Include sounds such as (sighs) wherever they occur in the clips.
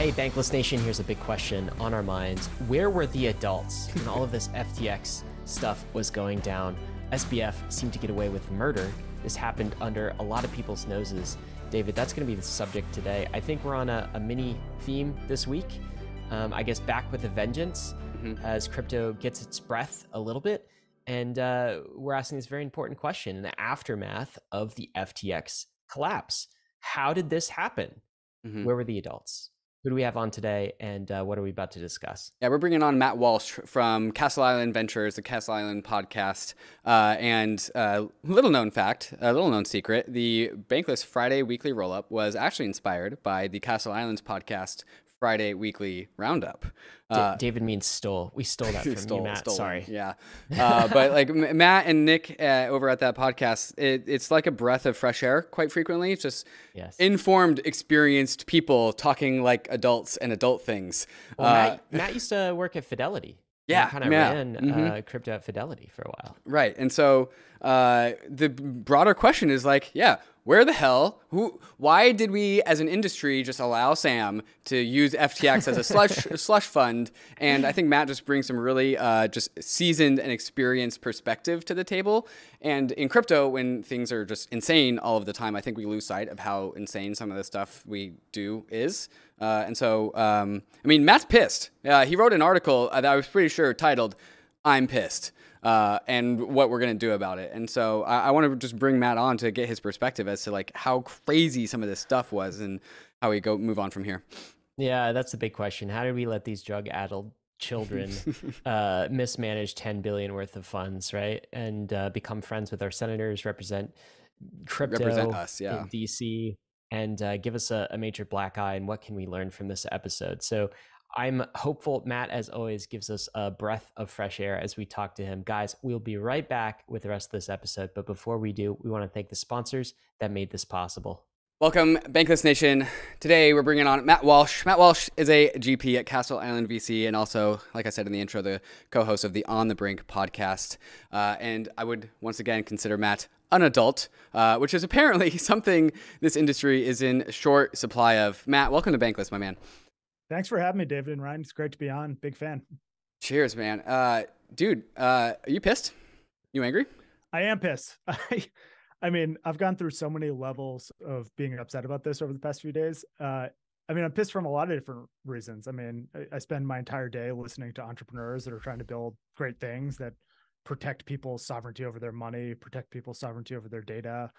Hey, Bankless Nation, here's a big question on our minds. Where were the adults when all of this FTX stuff was going down? SBF seemed to get away with murder. This happened under a lot of people's noses. David, that's going to be the subject today. I think we're on a, a mini theme this week. Um, I guess back with a vengeance mm-hmm. as crypto gets its breath a little bit. And uh, we're asking this very important question in the aftermath of the FTX collapse. How did this happen? Mm-hmm. Where were the adults? Who do we have on today, and uh, what are we about to discuss? Yeah, we're bringing on Matt Walsh from Castle Island Ventures, the Castle Island podcast. Uh, and uh, little known fact, a little known secret: the Bankless Friday weekly roll up was actually inspired by the Castle Islands podcast Friday weekly roundup. Uh, David means stole. We stole that (laughs) from stole, you, Matt. Sorry. Yeah. Uh, but like Matt and Nick uh, over at that podcast, it, it's like a breath of fresh air quite frequently. It's just yes. informed, experienced people talking like adults and adult things. Well, Matt, uh, Matt used to work at Fidelity. Yeah, kind of yeah. ran mm-hmm. uh, crypto at Fidelity for a while. Right, and so uh, the broader question is like, yeah, where the hell who why did we as an industry just allow sam to use ftx as a slush (laughs) slush fund? And i think matt just brings some really uh, just seasoned and experienced perspective to the table. And in crypto when things are just insane all of the time i think we lose sight of how insane some of the stuff we do is. Uh, and so um, i mean matt's pissed. Uh, he wrote an article that i was pretty sure titled i'm pissed uh, and what we're going to do about it. And so I, I want to just bring Matt on to get his perspective as to like how crazy some of this stuff was and how we go move on from here. Yeah, that's the big question. How did we let these drug addled children (laughs) uh, mismanage 10 billion worth of funds, right? And uh, become friends with our senators, represent crypto represent us, yeah. in DC, and uh, give us a, a, major black eye. And what can we learn from this episode? So I'm hopeful Matt, as always, gives us a breath of fresh air as we talk to him. Guys, we'll be right back with the rest of this episode. But before we do, we want to thank the sponsors that made this possible. Welcome, Bankless Nation. Today we're bringing on Matt Walsh. Matt Walsh is a GP at Castle Island VC and also, like I said in the intro, the co host of the On the Brink podcast. Uh, and I would once again consider Matt an adult, uh, which is apparently (laughs) something this industry is in short supply of. Matt, welcome to Bankless, my man. Thanks for having me, David and Ryan. It's great to be on. Big fan. Cheers, man. Uh, dude, uh, are you pissed? You angry? I am pissed. (laughs) I, I mean, I've gone through so many levels of being upset about this over the past few days. Uh, I mean, I'm pissed from a lot of different reasons. I mean, I, I spend my entire day listening to entrepreneurs that are trying to build great things that protect people's sovereignty over their money, protect people's sovereignty over their data.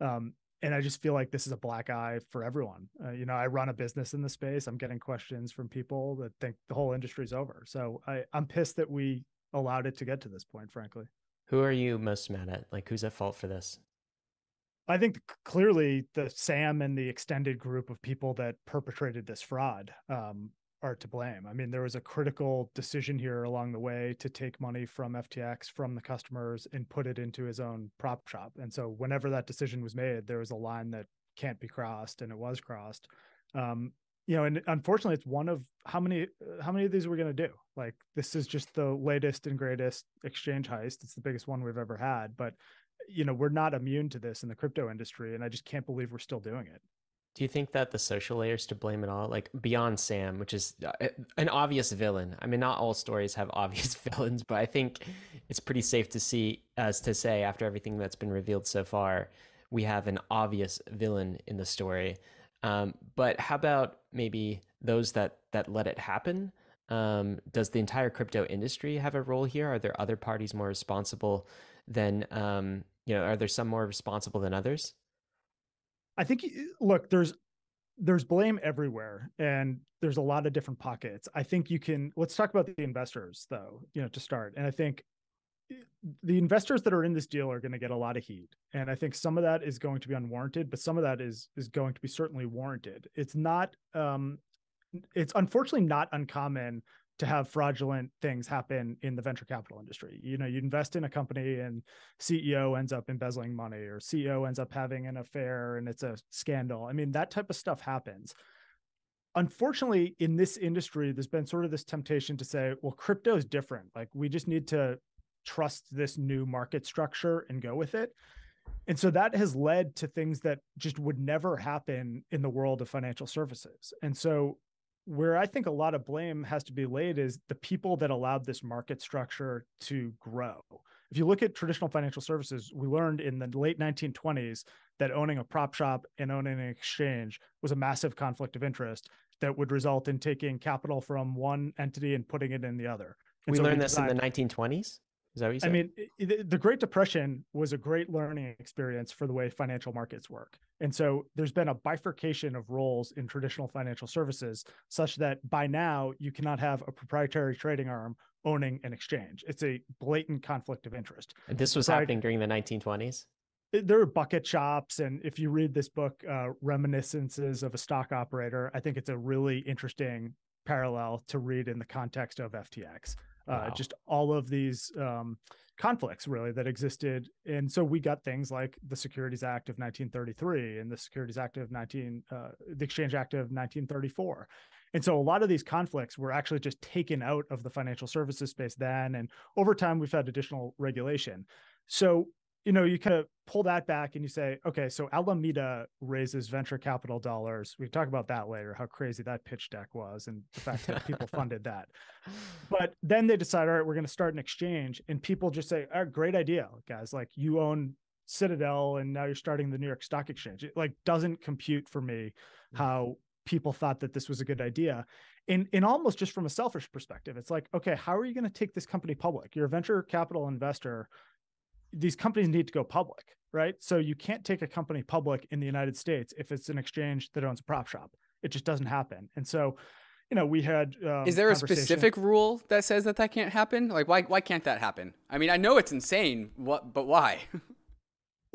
Um, and I just feel like this is a black eye for everyone. Uh, you know, I run a business in the space. I'm getting questions from people that think the whole industry's over. So I, I'm pissed that we allowed it to get to this point, frankly. Who are you most mad at? Like, who's at fault for this? I think clearly the Sam and the extended group of people that perpetrated this fraud. Um, are to blame. I mean, there was a critical decision here along the way to take money from FTX from the customers and put it into his own prop shop. And so, whenever that decision was made, there was a line that can't be crossed, and it was crossed. Um, you know, and unfortunately, it's one of how many how many of these we're going to do. Like, this is just the latest and greatest exchange heist. It's the biggest one we've ever had, but you know, we're not immune to this in the crypto industry, and I just can't believe we're still doing it. Do you think that the social layers to blame at all? Like beyond Sam, which is uh, an obvious villain. I mean, not all stories have (laughs) obvious villains, but I think it's pretty safe to see as to say after everything that's been revealed so far, we have an obvious villain in the story. Um, but how about maybe those that that let it happen? Um, does the entire crypto industry have a role here? Are there other parties more responsible than um, you know? Are there some more responsible than others? I think look, there's there's blame everywhere and there's a lot of different pockets. I think you can let's talk about the investors though, you know, to start. And I think the investors that are in this deal are going to get a lot of heat. And I think some of that is going to be unwarranted, but some of that is is going to be certainly warranted. It's not um it's unfortunately not uncommon to have fraudulent things happen in the venture capital industry. You know, you invest in a company and CEO ends up embezzling money or CEO ends up having an affair and it's a scandal. I mean, that type of stuff happens. Unfortunately, in this industry, there's been sort of this temptation to say, well, crypto is different. Like we just need to trust this new market structure and go with it. And so that has led to things that just would never happen in the world of financial services. And so where I think a lot of blame has to be laid is the people that allowed this market structure to grow. If you look at traditional financial services, we learned in the late 1920s that owning a prop shop and owning an exchange was a massive conflict of interest that would result in taking capital from one entity and putting it in the other. And we so learned designed- this in the 1920s. Is that what you said? I mean, the Great Depression was a great learning experience for the way financial markets work. And so there's been a bifurcation of roles in traditional financial services such that by now you cannot have a proprietary trading arm owning an exchange. It's a blatant conflict of interest. And this was Right. happening during the 1920s. There are bucket shops. And if you read this book, uh, Reminiscences of a Stock Operator, I think it's a really interesting parallel to read in the context of FTX. Uh, Wow. just all of these um, conflicts really that existed. And so we got things like the securities act of 1933 and the securities act of 19 uh, the exchange act of 1934 and so a lot of these conflicts were actually just taken out of the financial services space then and over time we've had additional regulation. So you know you kind of pull that back and you say okay so alameda raises venture capital dollars we can talk about that later how crazy that pitch deck was and the fact that people (laughs) funded that but then they decide, all right, we're going to start an exchange, and people just say, "Oh, great idea, guys! Like you own Citadel, and now you're starting the New York Stock Exchange." It like doesn't compute for me how people thought that this was a good idea, and and almost just from a selfish perspective, it's like, okay, how are you going to take this company public? You're a venture capital investor. These companies need to go public, right? So you can't take a company public in the United States if it's an exchange that owns a prop shop. It just doesn't happen, and so. You know, we had. Um, Is there a specific rule that says that that can't happen? Like, why why can't that happen? I mean, I know it's insane. What, but why? (laughs)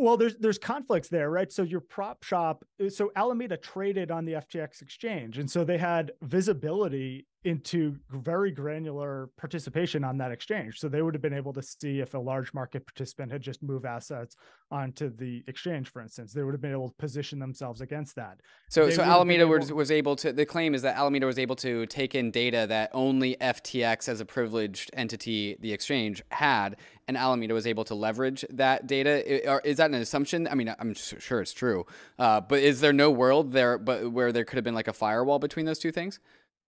Well, there's there's conflicts there, right? So your prop shop, so Alameda traded on the FTX exchange, and so they had visibility into very granular participation on that exchange. So they would have been able to see if a large market participant had just moved assets onto the exchange, for instance. They would have been able to position themselves against that. So, They so would have been Alameda was, able- was able to. The claim is that Alameda was able to take in data that only FTX, as a privileged entity, the exchange had, and Alameda was able to leverage that data. Is that an assumption? I mean, I'm sure it's true, uh, but is there no world there, but where there could have been like a firewall between those two things?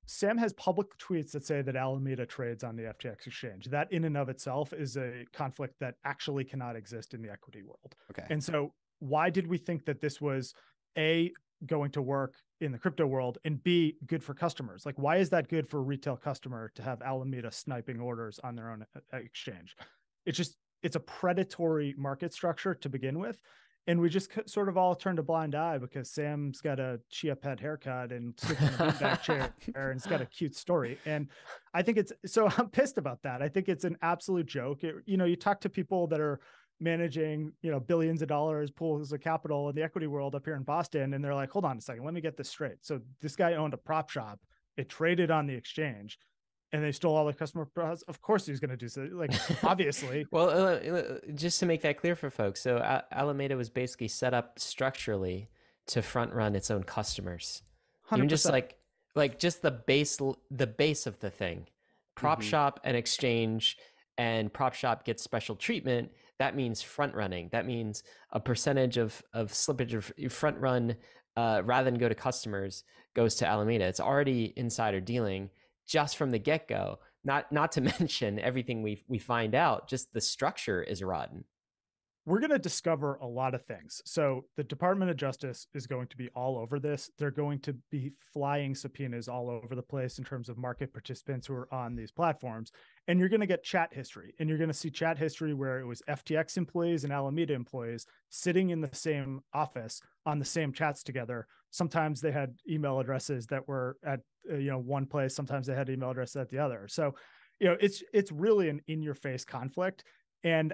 Sam has public tweets that say that Alameda trades on the FTX exchange. That in and of itself is a conflict that actually cannot exist in the equity world. Okay. And so, why did we think that this was A, going to work in the crypto world, and B, good for customers? Like, why is that good for a retail customer to have Alameda sniping orders on their own uh, exchange? It's just, it's a predatory market structure to begin with. And we just sort of all turned a blind eye because Sam's got a chia pet haircut and sits in a beanbag chair (laughs) and it's got a cute story. And I think it's so I'm pissed about that. I think it's an absolute joke. It, you know, you talk to people that are managing, you know, billions of dollars pools of capital in the equity world up here in Boston, and they're like, hold on a second, let me get this straight. So this guy owned a prop shop, it traded on the exchange, and they stole all the customer pros. Of course, he was going to do so. Like, (laughs) obviously, Well, uh, uh, just to make that clear for folks, so Al- Alameda was basically set up structurally to front run its own customers. Even just 100%. like like just the base the base of the thing. Prop Mhm. shop and exchange and prop shop gets special treatment. That means front running. That means a percentage of of slippage of front run uh, rather than go to customers goes to Alameda. It's already insider dealing just from the get go. Not not to (laughs) mention everything we we find out. Just the structure is rotten. We're going to discover a lot of things. So the Department of Justice is going to be all over this. They're going to be flying subpoenas all over the place in terms of market participants who are on these platforms. And you're going to get chat history. And you're going to see chat history where it was FTX employees and Alameda employees sitting in the same office on the same chats together. Sometimes they had email addresses that were at uh, you know one place, sometimes they had email addresses at the other. So, you know, it's it's really an in your face conflict. And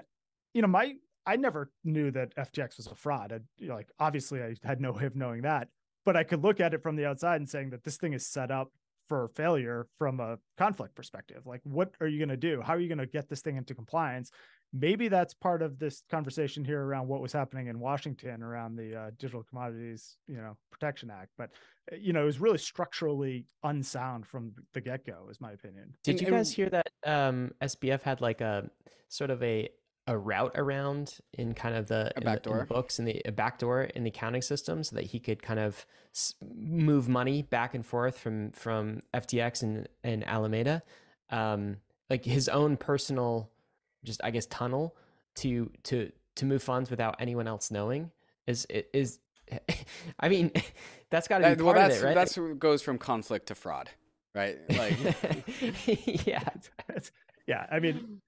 you know, my I never knew that FTX was a fraud. I, you know, like obviously I had no way of knowing that, but I could look at it from the outside and saying that this thing is set up for failure from a conflict perspective. Like, what are you going to do? How are you going to get this thing into compliance? Maybe that's part of this conversation here around what was happening in Washington around the uh, Digital Commodities, you know, Protection Act. But uh, you know, it was really structurally unsound from the get go, is my opinion. Did you guys hear that um, SBF had like a sort of a a route around in kind of the, in back the, in the door. books and the door in the accounting system so that he could kind of s- move money back and forth from from FTX and and Alameda, um, like his own personal, just I guess tunnel to to to move funds without anyone else knowing is is. (laughs) I mean, (laughs) that's got to be That- well, part that's of it, right? that's what goes from conflict to fraud, right? Like, (laughs) yeah. Yeah, I mean,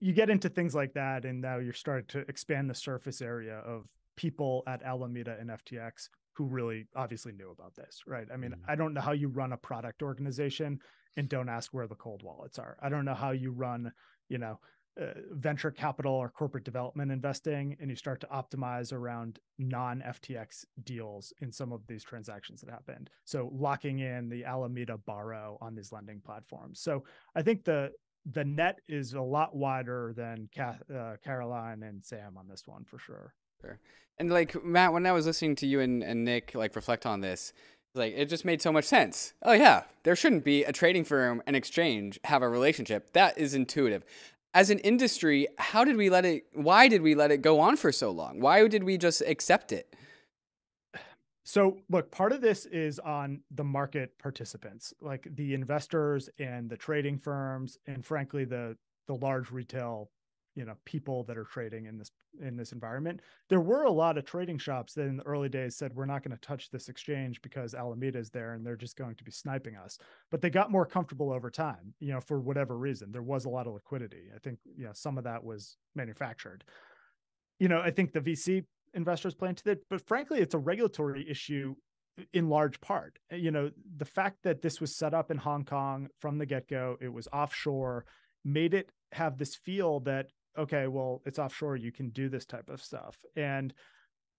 you get into things like that, and now you're starting to expand the surface area of people at Alameda and FTX who really obviously knew about this, right? I mean, Mhm. I don't know how you run a product organization and don't ask where the cold wallets are. I don't know how you run, you know, uh, venture capital or corporate development investing and you start to optimize around non FTX deals in some of these transactions that happened. So locking in the Alameda borrow on these lending platforms. So I think the the net is a lot wider than Ca- uh, Caroline and Sam on this one for sure. and like Matt, when I was listening to you and, and Nick like reflect on this, like it just made so much sense. Oh yeah, there shouldn't be a trading firm and exchange have a relationship. That is intuitive. As an industry, how did we let it? Why did we let it go on for so long? Why did we just accept it? So, look, part of this is on the market participants, like the investors and the trading firms, and frankly, the the large retail, you know, people that are trading in this in this environment. There were a lot of trading shops that in the early days said we're not going to touch this exchange because Alameda is there and they're just going to be sniping us. But they got more comfortable over time, you know, for whatever reason. There was a lot of liquidity. I think, you know, some of that was manufactured. You know, I think the VC investors play into that. But frankly, it's a regulatory issue in large part. Uh, You know, the fact that this was set up in Hong Kong from the get go, it was offshore, made it have this feel that, okay, well, it's offshore, you can do this type of stuff. And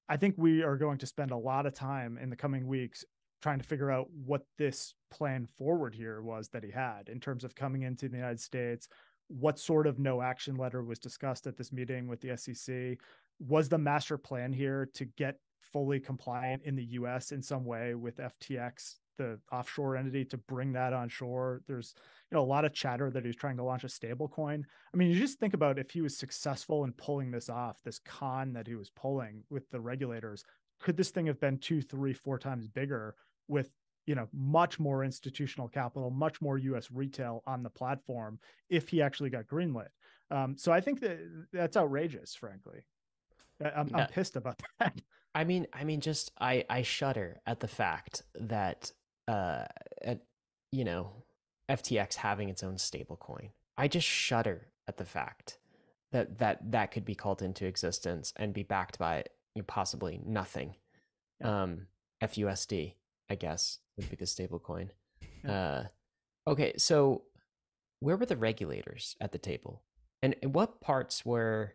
I think we are going to spend a lot of time in the coming weeks trying to figure out what this plan forward here was that he had in terms of coming into the United States. What sort of no action letter was discussed at this meeting with the SEC? Was the master plan here to get fully compliant in the US in some way with FTX, the offshore entity, to bring that on shore? There's you know a lot of chatter that he's trying to launch a stable coin. I mean, you just think about if he was successful in pulling this off, this con that he was pulling with the regulators, could this thing have been two, three, four times bigger with you know much more institutional capital, much more US retail on the platform if he actually got greenlit? Um, so I think that that's outrageous, frankly. I'm. I'm pissed about (laughs) that. I mean, I mean, just I I shudder at the fact that uh, at, you know, FTX having its own stable coin. I just shudder at the fact that that that could be called into existence and be backed by you know, possibly nothing. Yeah. Um, FUSD, I guess, would be the stable coin. Yeah. Uh, okay, so where were the regulators at the table, and, and what parts were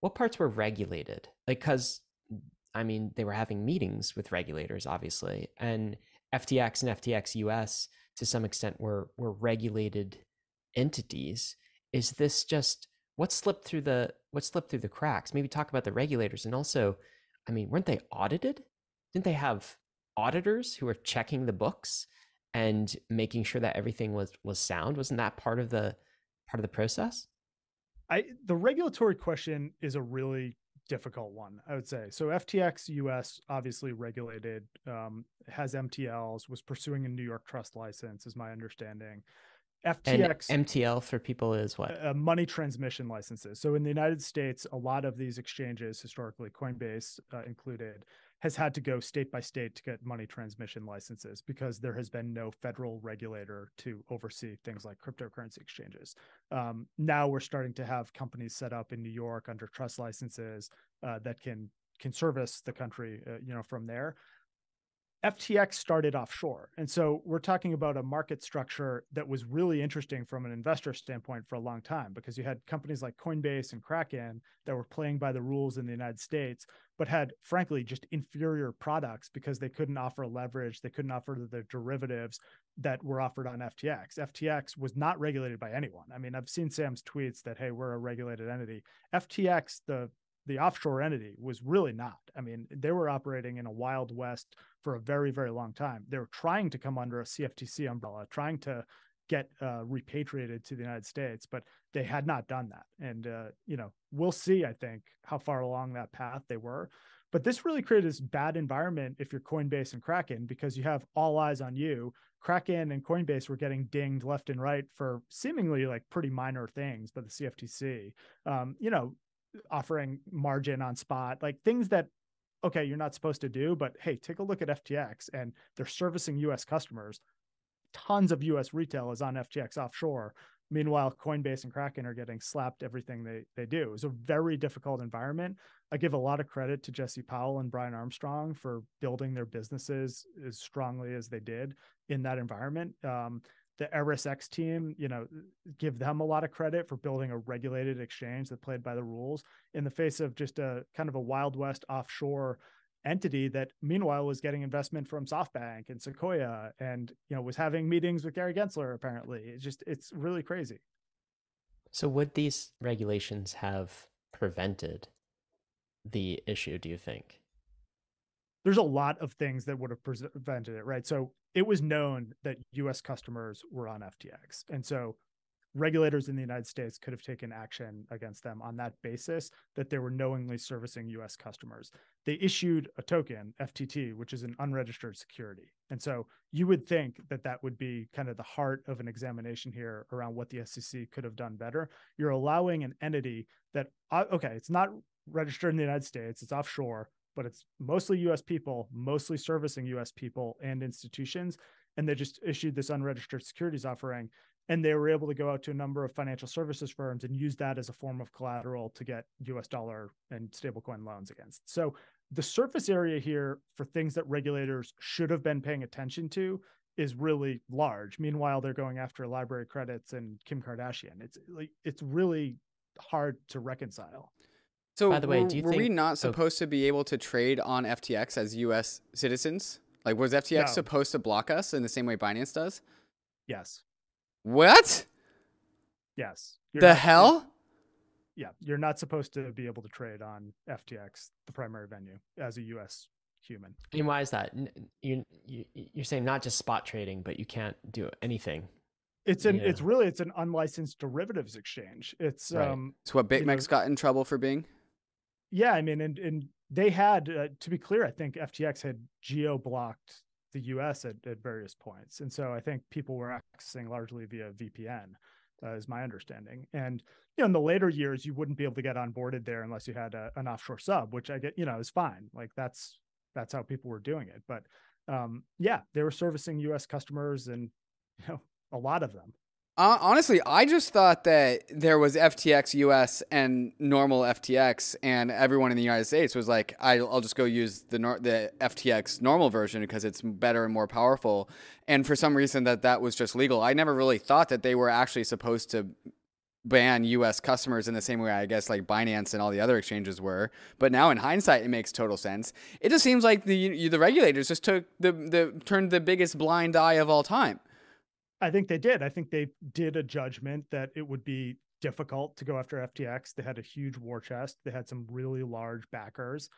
what parts were regulated? Like, because I mean, they were having meetings with regulators, obviously, and FTX and FTX US to some extent were were regulated entities. Is this just what slipped through the what slipped through the cracks? Maybe talk about the regulators and also, I mean, weren't they audited? Didn't they have auditors who were checking the books and making sure that everything was was sound? Wasn't that part of the part of the process? I the regulatory question is a really difficult one, I would say. So FTX US obviously regulated, um, has MTLs, was pursuing a New York trust license, is my understanding. And FTX MTL for people is what? uh, money transmission licenses. So in the United States, a lot of these exchanges, historically Coinbase uh, included, has had to go state by state to get money transmission licenses because there has been no federal regulator to oversee things like cryptocurrency exchanges. Um, now we're starting to have companies set up in New York under trust licenses uh, that can can service the country, uh, you know, from there. FTX started offshore. And so we're talking about a market structure that was really interesting from an investor standpoint for a long time because you had companies like Coinbase and Kraken that were playing by the rules in the United States, but had frankly just inferior products because they couldn't offer leverage, they couldn't offer the derivatives that were offered on FTX. FTX was not regulated by anyone. I mean, I've seen Sam's tweets that hey, we're a regulated entity. FTX, the the offshore entity was really not. I mean, they were operating in a wild west for a very, very long time. They were trying to come under a CFTC umbrella, trying to get uh, repatriated to the United States, but they had not done that. And uh, you know, we'll see. I think how far along that path they were. But this really created this bad environment if you're Coinbase and Kraken because you have all eyes on you. Kraken and Coinbase were getting dinged left and right for seemingly like pretty minor things, but the CFTC, um, you know, offering margin on spot, like things that okay, you're not supposed to do, but hey, take a look at FTX and they're servicing US customers. Tons of US retail is on FTX offshore. Meanwhile, Coinbase and Kraken are getting slapped everything they they do. It was a very difficult environment. I give a lot of credit to Jesse Powell and Brian Armstrong for building their businesses as strongly as they did in that environment. Um, the ErisX team, you know, give them a lot of credit for building a regulated exchange that played by the rules in the face of just a kind of a Wild West offshore entity that meanwhile was getting investment from SoftBank and Sequoia and you know was having meetings with Gary Gensler apparently. It's just it's really crazy. So would these regulations have prevented the issue, do you think? There's a lot of things that would have prevented it, right? So it was known that US customers were on FTX. And so regulators in the United States could have taken action against them on that basis that they were knowingly servicing US customers. They issued a token, FTT, which is an unregistered security. And so you would think that that would be kind of the heart of an examination here around what the SEC could have done better. You're allowing an entity that, uh, okay, it's not registered in the United States, it's offshore, but it's mostly US people, mostly servicing US people and institutions. And they just issued this unregistered securities offering and they were able to go out to a number of financial services firms and use that as a form of collateral to get US dollar and stablecoin loans against. So the surface area here for things that regulators should have been paying attention to is really large. Meanwhile, they're going after LBRY credits and Kim Kardashian. It's like it's really hard to reconcile. So, by the way, were, do you were think, we not supposed to be able to trade on FTX as U.S. citizens? Like, was FTX no. supposed to block us in the same way Binance does? Yes. What? Yes. You're the not, hell? Yeah, you're not supposed to be able to trade on FTX, the primary venue, as a U.S. human. And why is that? You, you you're saying not just spot trading, but you can't do anything. It's an yeah. it's really it's an unlicensed derivatives exchange. It's right. um. It's what BitMEX you know, got in trouble for being. Yeah, I mean, and and they had uh, to be clear. I think FTX had geo blocked the US at, at various points. And so I think people were accessing largely via VPN, uh, is my understanding. And you know, in the later years, you wouldn't be able to get onboarded there unless you had a, an offshore sub, which I get, you know, is fine. Like that's that's how people were doing it. But um, yeah, they were servicing US customers and (laughs) you know, a lot of them. Uh, honestly, I just thought that there was FTX US and normal FTX, and everyone in the United States was like, "I'll just go use the nor- the FTX normal version because it's better and more powerful." And for some reason, that that was just legal. I never really thought that they were actually supposed to ban U.S. customers in the same way I guess like Binance and all the other exchanges were. But now in hindsight, it makes total sense. It just seems like the the regulators just took the the turned the biggest blind eye of all time. I think they did. I think they did a judgment that it would be difficult to go after FTX. They had a huge war chest. They had some really large backers.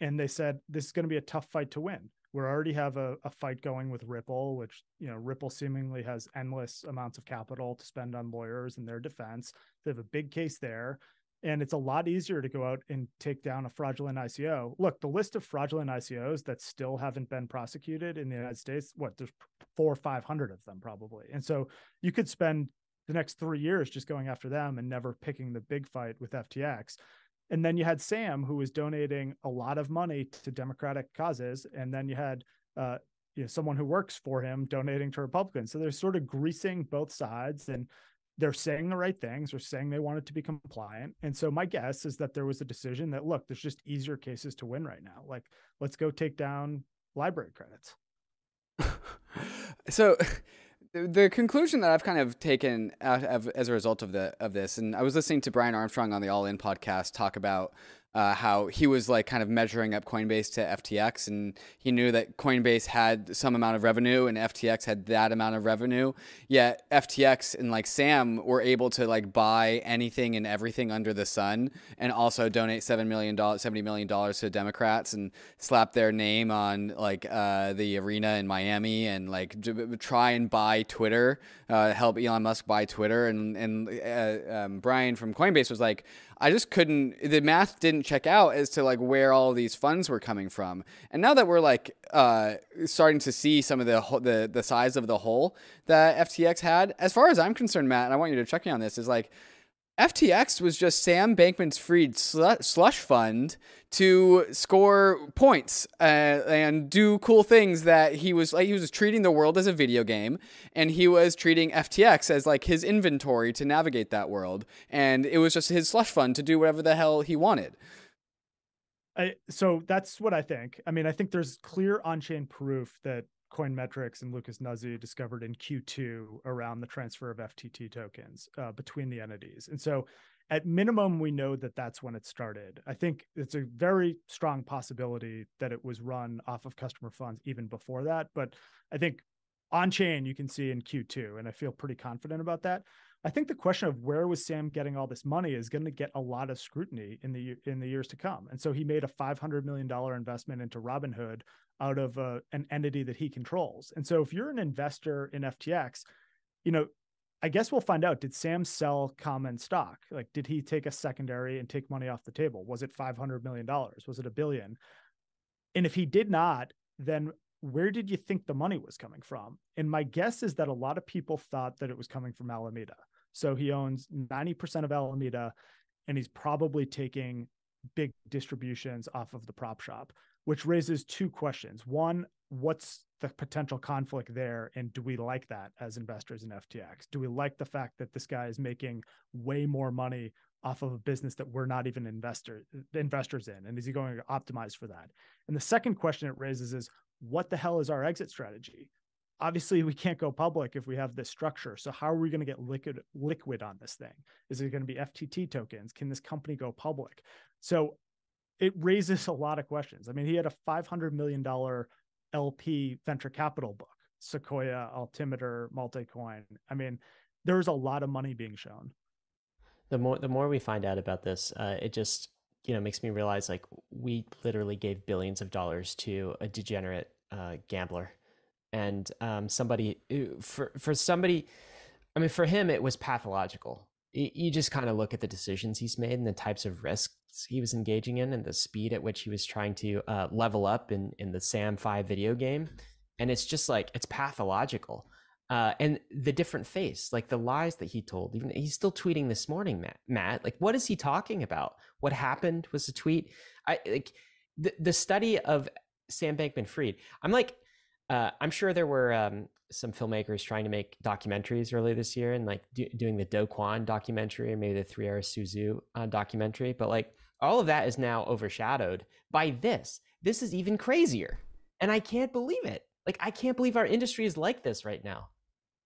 And they said, this is going to be a tough fight to win. We already have a, a fight going with Ripple, which, you know, Ripple seemingly has endless amounts of capital to spend on lawyers and their defense. They have a big case there. And it's a lot easier to go out and take down a fraudulent ICO. Look, the list of fraudulent ICOs that still haven't been prosecuted in the United States, what, there's four or 500 of them probably. And so you could spend the next three years just going after them and never picking the big fight with FTX. And then you had Sam, who was donating a lot of money to Democratic causes. And then you had, uh, you know, someone who works for him donating to Republicans. So they're sort of greasing both sides. And they're saying the right things they're saying they wanted to be compliant and so my guess is that there was a decision that look there's just easier cases to win right now like let's go take down LBRY credits. So (laughs) the conclusion that I've kind of taken out of, as a result of the of this, and I was listening to Brian Armstrong on the All In podcast talk about uh, how he was like kind of measuring up Coinbase to FTX, and he knew that Coinbase had some amount of revenue and FTX had that amount of revenue. Yet FTX and like Sam were able to like buy anything and everything under the sun, and also donate seven million dollars, seventy million dollars to Democrats, and slap their name on like uh, the arena in Miami, and like try and buy Twitter, uh, help Elon Musk buy Twitter, and and uh, um, Brian from Coinbase was like I just couldn't. The math didn't check out as to like where all these funds were coming from. And now that we're like uh, starting to see some of the the the size of the hole that FTX had, as far as I'm concerned, Matt, and I want you to check me on this, is like FTX was just Sam Bankman Fried slush fund to score points uh, and do cool things that he was like he was treating the world as a video game and he was treating FTX as like his inventory to navigate that world and it was just his slush fund to do whatever the hell he wanted. I, so that's what I think. I mean, I think there's clear on-chain proof that Coinmetrics and Lucas Nuzzi discovered in Q2 around the transfer of FTT tokens uh, between the entities. And so, at minimum, we know that that's when it started. I think it's a very strong possibility that it was run off of customer funds even before that. But I think on chain, you can see in Q2, and I feel pretty confident about that. I think the question of where was Sam getting all this money is going to get a lot of scrutiny in the in the years to come. And so he made a 500 million dollar investment into Robinhood out of a, an entity that he controls. And so if you're an investor in FTX, you know, I guess we'll find out. Did Sam sell common stock? Like, did he take a secondary and take money off the table? Was it $500 million? Was it a billion? And if he did not, then where did you think the money was coming from? And my guess is that a lot of people thought that it was coming from Alameda. So he owns 90% of Alameda and he's probably taking big distributions off of the prop shop which raises two questions. One, what's the potential conflict there? And do we like that as investors in FTX? Do we like the fact that this guy is making way more money off of a business that we're not even investor, investors in? And is he going to optimize for that? And the second question it raises is what the hell is our exit strategy? Obviously, we can't go public if we have this structure. So, how are we going to get liquid liquid on this thing? Is it going to be FTT tokens? Can this company go public? So, it raises a lot of questions. I mean, he had a $500 million LP venture capital book, Sequoia, Altimeter, Multicoin. I mean, there's a lot of money being shown. The more the more we find out about this, uh, it just you know makes me realize like we literally gave billions of dollars to a degenerate uh, gambler, and um, somebody uh, for for somebody, I mean, for him it was pathological you just kind of look at the decisions he's made and the types of risks he was engaging in and the speed at which he was trying to uh, level up in, in the Sam 5 video game. And it's just like, it's pathological. Uh, and the different face, like the lies that he told, even he's still tweeting this morning, Matt. Matt, like, what is he talking about? What happened was a tweet. I like the, the study of Sam Bankman Fried. I'm like, uh, I'm sure there were um, some filmmakers trying to make documentaries earlier this year and like do, doing the Do Kwon documentary or maybe the Three Arrows Su Zhu uh, documentary. But like all of that is now overshadowed by this. This is even crazier. And I can't believe it. Like, I can't believe our industry is like this right now.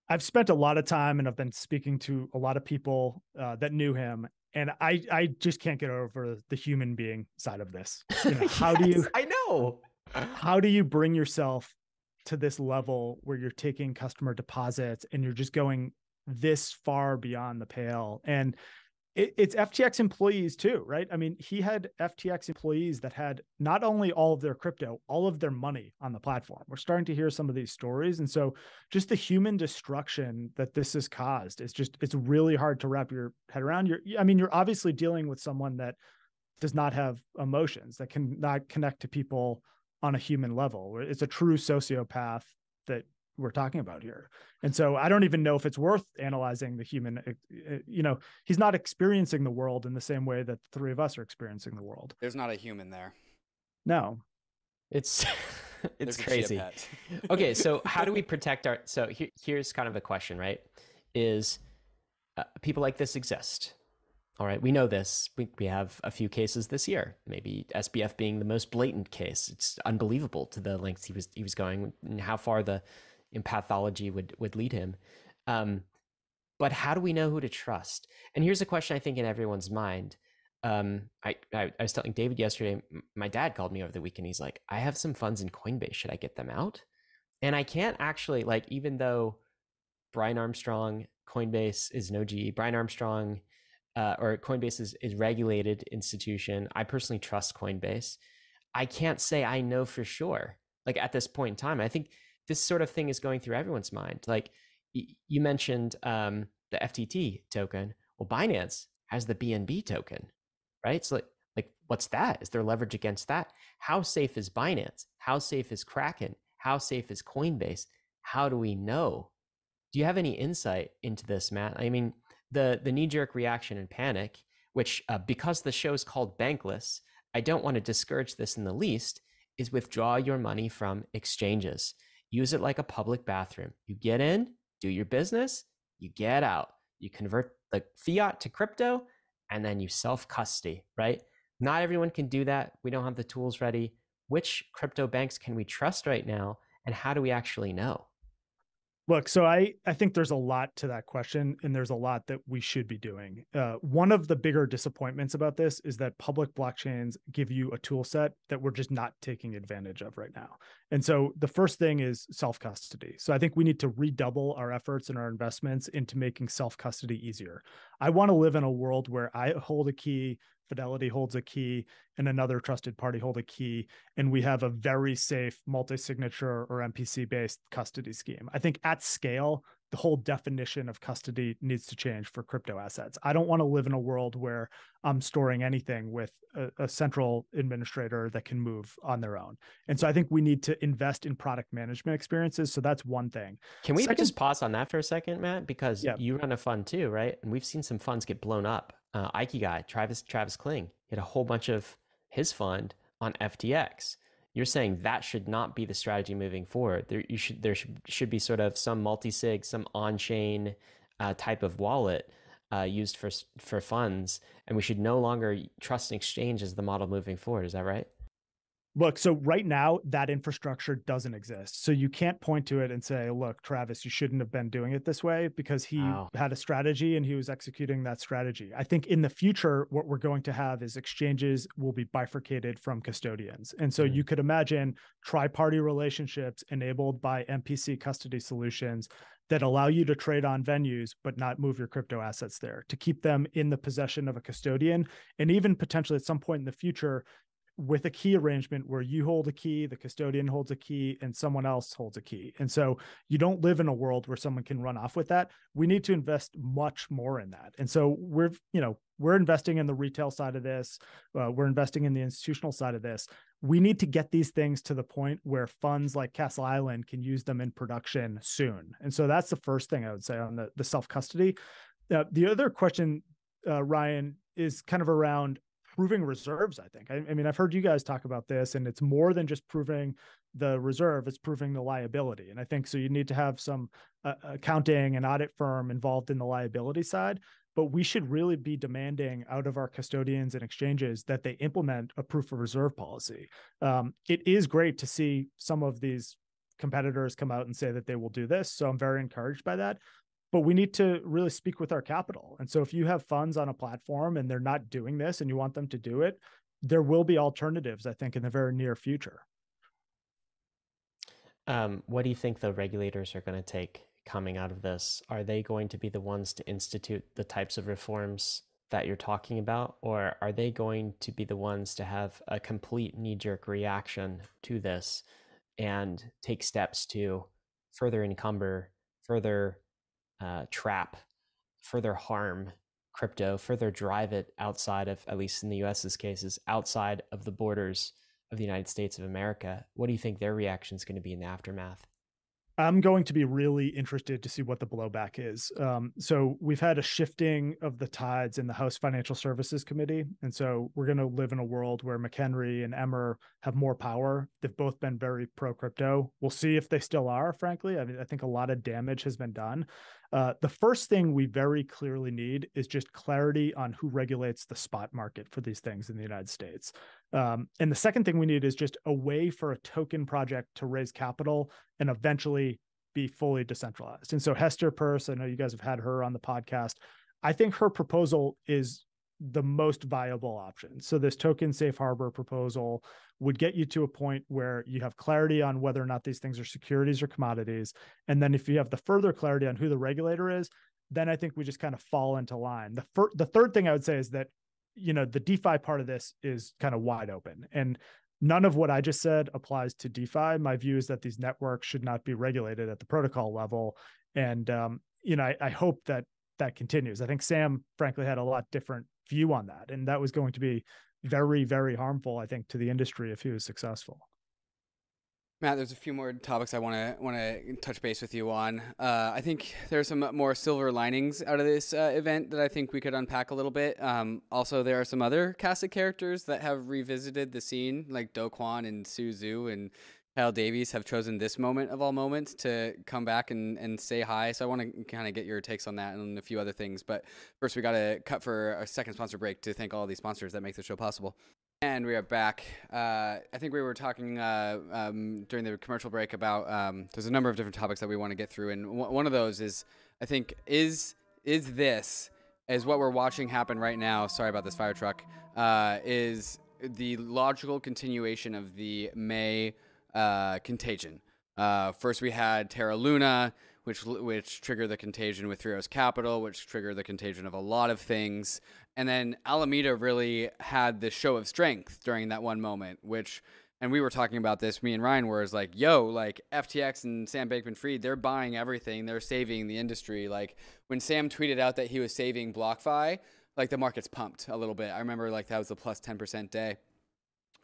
I've spent a lot of time and I've been speaking to a lot of people uh, that knew him. And I, I just can't get over the human being side of this. You know, (laughs) how yes, do you, I know, how do you bring yourself to this level where you're taking customer deposits and you're just going this far beyond the pale. And it, it's ftx employees too right? I mean he had ftx employees that had not only all of their crypto all of their money on the platform. We're starting to hear some of these stories. And so just the human destruction that this has caused is just it's really hard to wrap your head around. You're i mean you're obviously dealing with someone that does not have emotions that can not connect to people on a human level. It's a true sociopath that we're talking about here. And so I don't even know if it's worth analyzing the human, uh, uh, you know, he's not experiencing the world in the same way that the three of us are experiencing the world. There's not a human there. No. It's (laughs) it's crazy. (laughs) okay, so how do we protect our so here, here's kind of a question, right? Is uh, people like this exist? All right, we know this. We, we have a few cases this year. Maybe SBF being the most blatant case. It's unbelievable to the lengths he was he was going and how far the in pathology would would lead him. Um, but how do we know who to trust? And here's a question I think in everyone's mind: um, I, I, I was telling David yesterday. My dad called me over the weekend. He's like, "I have some funds in Coinbase. Should I get them out?" And I can't actually like, even though Brian Armstrong, Coinbase is no G. Brian Armstrong, uh, or Coinbase is is regulated institution. I personally trust Coinbase. I can't say I know for sure. Like at this point in time, I think this sort of thing is going through everyone's mind. Like y- you mentioned um, the FTT token. Well, Binance has the BNB token, right? So like, like what's that? Is there leverage against that? How safe is Binance? How safe is Kraken? How safe is Coinbase? How do we know? Do you have any insight into this, Matt? I mean, the the knee jerk reaction and panic, which uh, because the show is called Bankless, I don't want to discourage this in the least, is withdraw your money from exchanges. Use it like a public bathroom. You get in, do your business, you get out. You convert the fiat to crypto, and then you self custody, right? Not everyone can do that. We don't have the tools ready. Which crypto banks can we trust right now? And how do we actually know? Look, so I I think there's a lot to that question, and there's a lot that we should be doing. Uh, one of the bigger disappointments about this is that public blockchains give you a tool set that we're just not taking advantage of right now. And so the first thing is self custody. So I think we need to redouble our efforts and our investments into making self custody easier. I want to live in a world where I hold a key, Fidelity holds a key and another trusted party hold a key. And we have a very safe multi signature or MPC based custody scheme. I think at scale, the whole definition of custody needs to change for crypto assets. I don't want to live in a world where I'm storing anything with a, a, central administrator that can move on their own. And so I think we need to invest in product management experiences. So that's one thing. Can we Second, just pause on that for a second, Matt? Because yeah. you run a fund too, right? And we've seen some funds get blown up. Uh, Guy, Travis Travis Kling, hit a whole bunch of his fund on FTX you're saying that should not be the strategy moving forward. There you should there should, should be sort of some multi-sig, some on-chain uh, type of wallet uh, used for for funds, and we should no longer trust an exchange as the model moving forward. Is that right? Look, so right now that infrastructure doesn't exist. So you can't point to it and say, look, Travis, you shouldn't have been doing it this way because he wow. had a strategy and he was executing that strategy. I think in the future, what we're going to have is exchanges will be bifurcated from custodians. And so mm-hmm. you could imagine tri party relationships enabled by MPC custody solutions that allow you to trade on venues but not move your crypto assets there to keep them in the possession of a custodian and even potentially at some point in the future with a key arrangement where you hold a key, the custodian holds a key, and someone else holds a key. And so you don't live in a world where someone can run off with that. We need to invest much more in that. And so we're, you know, we're investing in the retail side of this. Uh, we're investing in the institutional side of this. We need to get these things to the point where funds like Castle Island can use them in production soon. And so that's the first thing I would say on the, the self custody. Uh, the other question, uh, Ryan, is kind of around proving reserves i think. I, I, mean i've heard you guys talk about this and it's more than just proving the reserve it's proving the liability. And i think so you need to have some uh, accounting and audit firm involved in the liability side but we should really be demanding out of our custodians and exchanges that they implement a proof of reserve policy. Um, it is great to see some of these competitors come out and say that they will do this so i'm very encouraged by that but we need to really speak with our capital. And so if you have funds on a platform and they're not doing this and you want them to do it, there will be alternatives, I think, in the very near future. Um, what do you think the regulators are going to take coming out of this? Are they going to be the ones to institute the types of reforms that you're talking about? Or are they going to be the ones to have a complete knee jerk reaction to this and take steps to further encumber, further uh, trap, further harm crypto, further drive it outside of, at least in the US's cases, outside of the borders of the United States of America. What do you think their reaction is going to be in the aftermath? I'm going to be really interested to see what the blowback is. Um, so we've had a shifting of the tides in the House Financial Services Committee, and so we're going to live in a world where McHenry and Emmer have more power. They've both been very pro crypto. We'll see if they still are. Frankly, I mean, I think a lot of damage has been done. Uh, the first thing we very clearly need is just clarity on who regulates the spot market for these things in the United States. Um, and the second thing we need is just a way for a token project to raise capital and eventually be fully decentralized. And so Hester Peirce, I know you guys have had her on the podcast. I think her proposal is the most viable option. So this token safe harbor proposal would get you to a point where you have clarity on whether or not these things are securities or commodities. And then if you have the further clarity on who the regulator is, then I think we just kind of fall into line. The fir- the third thing I would say is that you know the DeFi part of this is kind of wide open and none of what I just said applies to DeFi. My view is that these networks should not be regulated at the protocol level. And um, you know, I, I hope that that continues. I think Sam, frankly, had a lot different view on that, and that was going to be very, very harmful, I think, to the industry if he was successful. Matt, there's a few more topics I want to want to touch base with you on. Uh, I think there's some more silver linings out of this uh, event that I think we could unpack a little bit. Um, also, there are some other cast of characters that have revisited the scene, like Do Kwon and Su Zhu and Kyle Davies have chosen this moment of all moments to come back and, and say hi. So I want to kind of get your takes on that and a few other things. But first, we got to cut for a second sponsor break to thank all these sponsors that make the show possible. And we are back. Uh, I think we were talking uh, um, during the commercial break about um, there's a number of different topics that we want to get through, and w- one of those is I think is is this is what we're watching happen right now. Sorry about this fire truck. Uh, is the logical continuation of the May uh, contagion. Uh, first, we had Terra Luna, which which triggered the contagion with Three Capital, which triggered the contagion of a lot of things. And then Alameda really had this show of strength during that one moment, which, and we were talking about this, me and Ryan were is like, yo, like FTX and Sam Bankman Fried, they're buying everything, they're saving the industry. Like when Sam tweeted out that he was saving BlockFi, like the market's pumped a little bit. I remember like that was a plus 10% day.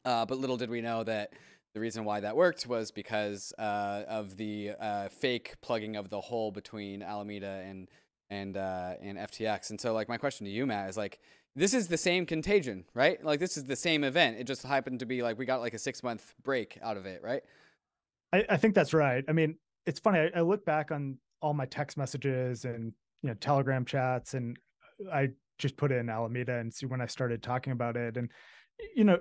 Uh, but little did we know that the reason why that worked was because uh, of the uh, fake plugging of the hole between Alameda and and uh, and FTX. And so, like, my question to you, Matt, is like, this is the same contagion, right? Like, this is the same event. It just happened to be like we got like a six month break out of it, right? I, I think that's right. I mean, it's funny. I, I look back on all my text messages and you know Telegram chats, and I just put in Alameda and see when I started talking about it, and you know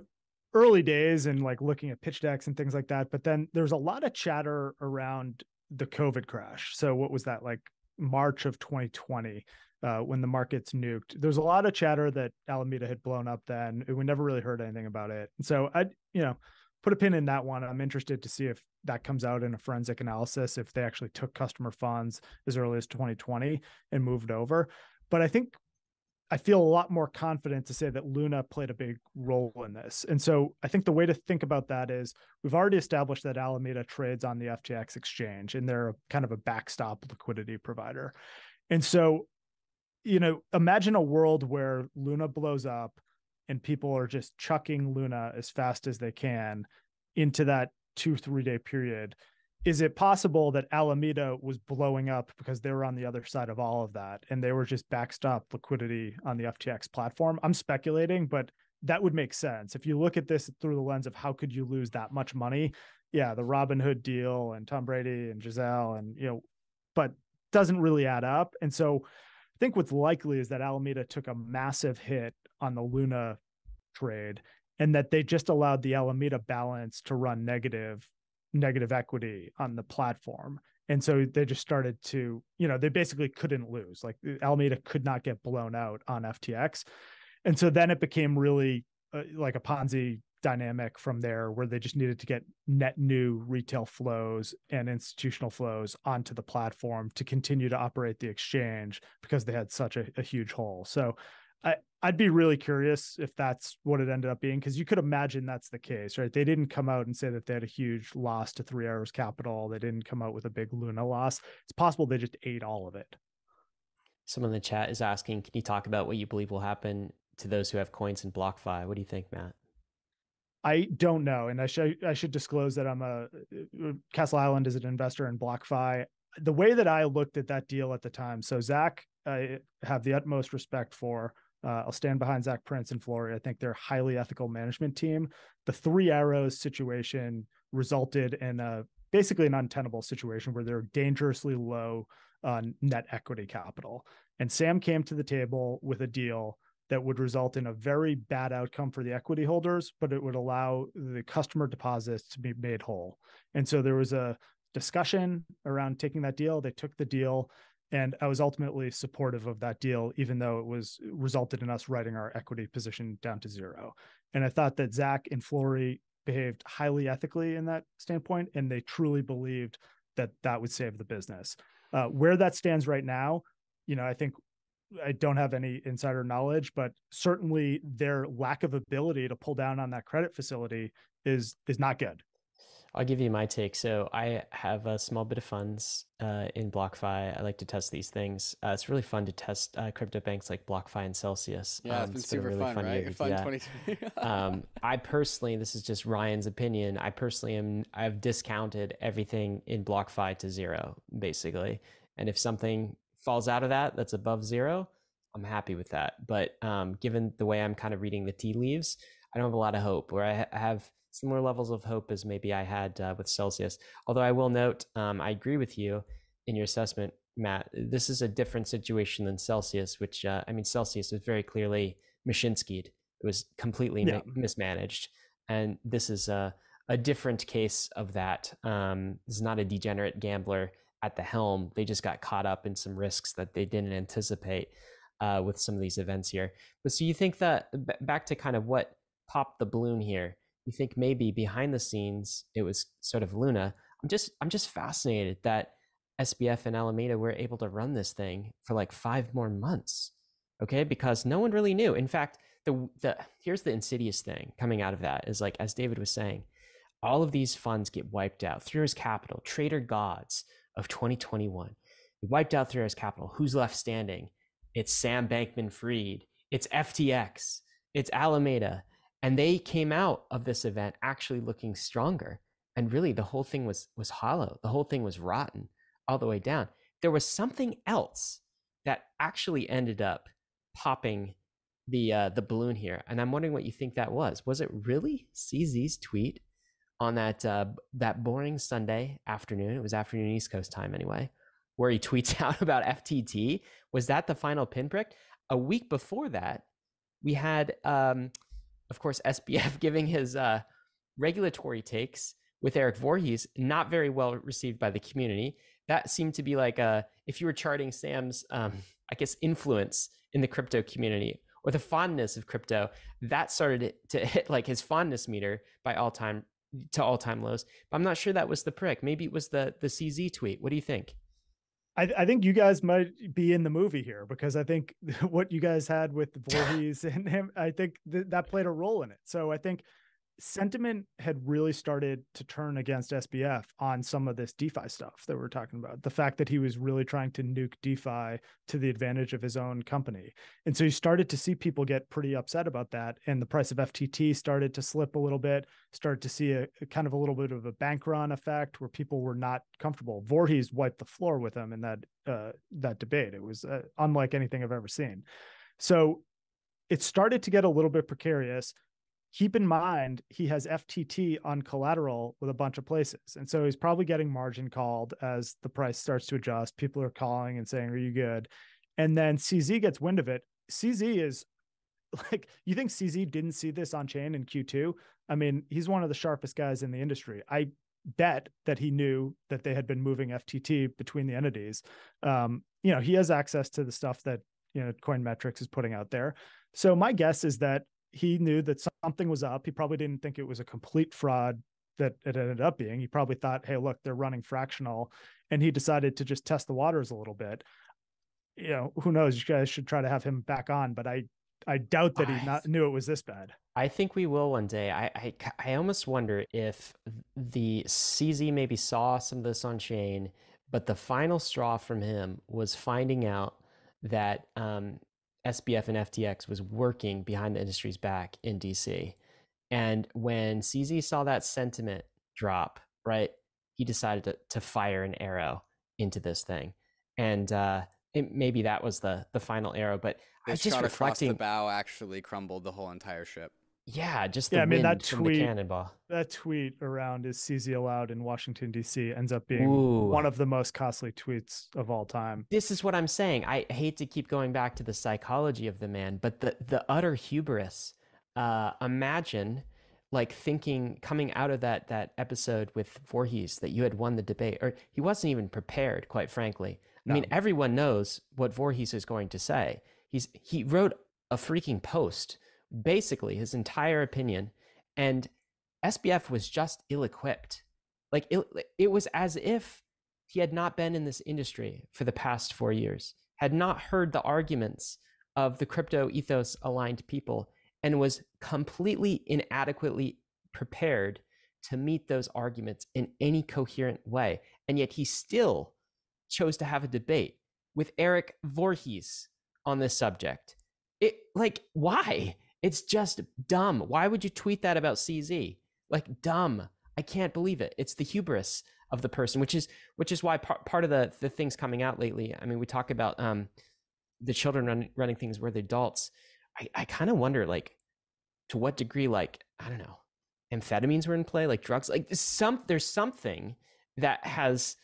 early days and like looking at pitch decks and things like that. But then there's a lot of chatter around the COVID crash. So what was that like March of 2020 uh, when the markets nuked. There's a lot of chatter that Alameda had blown up then. We never really heard anything about it. And so I, you know, put a pin in that one. I'm interested to see if that comes out in a forensic analysis, if they actually took customer funds as early as 2020 and moved over. But I think I feel a lot more confident to say that Luna played a big role in this. And so I think the way to think about that is we've already established that Alameda trades on the FTX exchange and they're kind of a backstop liquidity provider. And so, you know, imagine a world where Luna blows up and people are just chucking Luna as fast as they can into that two, three day period is it possible that Alameda was blowing up because they were on the other side of all of that and they were just backstop liquidity on the FTX platform? I'm speculating, but that would make sense. If you look at this through the lens of how could you lose that much money? Yeah, the Robinhood deal and Tom Brady and Gisele and you know, but doesn't really add up. And so I think what's likely is that Alameda took a massive hit on the Luna trade and that they just allowed the Alameda balance to run negative negative equity on the platform. And so they just started to, you know, they basically couldn't lose. Like Alameda could not get blown out on FTX. And so then it became really uh, like a Ponzi dynamic from there where they just needed to get net new retail flows and institutional flows onto the platform to continue to operate the exchange because they had such a, a huge hole. So I, I'd be really curious if that's what it ended up being because you could imagine that's the case, right? They didn't come out and say that they had a huge loss to Three Arrows Capital. They didn't come out with a big Luna loss. It's possible they just ate all of it. Someone in the chat is asking, can you talk about what you believe will happen to those who have coins in BlockFi? What do you think, Matt? I don't know, and I should I should disclose that I'm a uh, Castle Island is an investor in BlockFi. The way that I looked at that deal at the time, so Zac, I have the utmost respect for uh, I'll stand behind Zac Prince and Flori. I think they're a highly ethical management team. The three arrows situation resulted in a basically an untenable situation where they're dangerously low on net equity capital. And Sam came to the table with a deal that would result in a very bad outcome for the equity holders, but it would allow the customer deposits to be made whole. And so there was a discussion around taking that deal. They took the deal And I was ultimately supportive of that deal, even though it was resulted in us writing our equity position down to zero. And I thought that Zac and Flori behaved highly ethically in that standpoint, and they truly believed that that would save the business. Uh, where that stands right now, you know, I think I don't have any insider knowledge, but certainly their lack of ability to pull down on that credit facility is is not good. I'll give you my take. So I have a small bit of funds uh, in BlockFi. I like to test these things. Uh, it's really fun to test uh, crypto banks like BlockFi and Celsius. Yeah, um, it's been it's super been really fun, fun, right? Fun yeah. 2020. (laughs) um, I personally, this is just Ryan's opinion. I personally am. I've discounted everything in BlockFi to zero, basically. And if something falls out of that that's above zero, I'm happy with that. But um, given the way I'm kind of reading the tea leaves, I don't have a lot of hope. Where I, ha- I have similar levels of hope as maybe I had uh, with Celsius. Although I will note, um, I agree with you in your assessment, Matt. This is a different situation than Celsius, which uh, I mean, Celsius was very clearly Mashinsky'd. It was completely yeah. mi- mismanaged, and this is a a different case of that. Um, this is not a degenerate gambler at the helm. They just got caught up in some risks that they didn't anticipate uh, with some of these events here. But so you think that b- back to kind of what popped the balloon here? You think maybe behind the scenes it was sort of Luna. I'm just I'm just fascinated that SBF and Alameda were able to run this thing for like five more months. Okay, because no one really knew. In fact, the the here's the insidious thing coming out of that is like as David was saying, all of these funds get wiped out. Three Arrows Capital, Trader Gods, of 2021. We wiped out Three Arrows Capital. Who's left standing? It's Sam Bankman Fried. It's FTX. It's Alameda. And they came out of this event actually looking stronger. And really, the whole thing was, was hollow. The whole thing was rotten all the way down. There was something else that actually ended up popping the uh, the balloon here, and I'm wondering what you think that was. Was it really CZ's tweet on that uh, that boring Sunday afternoon. It was afternoon East Coast time anyway, where he (laughs) tweets out about FTT. Was that the final pinprick? A week before that, we had, um, of course, SBF (laughs) giving his uh, regulatory takes with Eric Voorhees, not very well received by the community. That seemed to be like a, uh, if you were charting Sam's, um, I guess, influence in the crypto community or the fondness of crypto, that started to (laughs) hit like his fondness meter by all time to all time lows. But I'm not sure that was the prick. Maybe it was the the CZ tweet. What do you think? I, I think you guys might be in the movie here because I think (laughs) what you guys had with Voorhees and him, I think th- that played a role in it. So I think sentiment had really started to turn against SBF on some of this DeFi stuff that we're talking about. The fact that he was really trying to nuke DeFi to the advantage of his own company. And so you started to see people get pretty upset about that. And the price of FTT started to slip a little bit, started to see a, a kind of a little bit of a bank run effect where people were not comfortable. Voorhees wiped the floor with him in that uh, that debate. It was uh, unlike anything I've ever seen. So it started to get a little bit precarious keep in mind he has FTT on collateral with a bunch of places. And so he's probably getting margin called as the price starts to adjust. People are calling and saying, Are you good? And then CZ gets wind of it. CZ is (laughs) like, you think CZ didn't see this on chain in Q2? I mean, he's one of the sharpest guys in the industry. I bet that he knew that they had been moving FTT between the entities. Um, you know, he has access to the stuff that, you know, Coin Metrics is putting out there. So my guess is that he knew that something was up. He probably didn't think it was a complete fraud that it ended up being. He probably thought, hey, look, they're running fractional. And he decided to just test the waters a little bit. You know, who knows? You guys should try to have him back on, but I I doubt that he not knew it was this bad. I think we will one day. I, I I almost wonder if the CZ maybe saw some of this on chain, but the final straw from him was finding out that um, SBF and FTX was working behind the industry's back in DC. And when CZ saw that sentiment drop, right, he decided to, to fire an arrow into this thing. And uh, it, maybe that was the the final arrow. But I was just reflecting. the bow actually crumbled the whole entire ship. Yeah, just the yeah. I mean that tweet, cannonball. That tweet around is CZ allowed in Washington D.C. ends up being Ooh. one of the most costly tweets of all time. This is what I'm saying. I hate to keep going back to the psychology of the man, but the the utter hubris. Uh, imagine like thinking coming out of that that episode with Voorhees that you had won the debate, or he wasn't even prepared, quite frankly. I mean, everyone knows what Voorhees is going to say. He's he wrote a freaking post, basically his entire opinion, and SBF was just ill-equipped. Like it, it was as if he had not been in this industry for the past four years, had not heard the arguments of the crypto ethos aligned people, and was completely inadequately prepared to meet those arguments in any coherent way. And yet he still chose to have a debate with Eric Voorhees on this subject. It like why? It's just dumb. Why would you tweet that about CZ? Like dumb. I can't believe it. It's the hubris of the person, which is which is why part part of the the things coming out lately. I mean, we talk about um the children run, running things where the adults. I I kind of wonder like to what degree like I don't know amphetamines were in play, like drugs. Like some there's something that has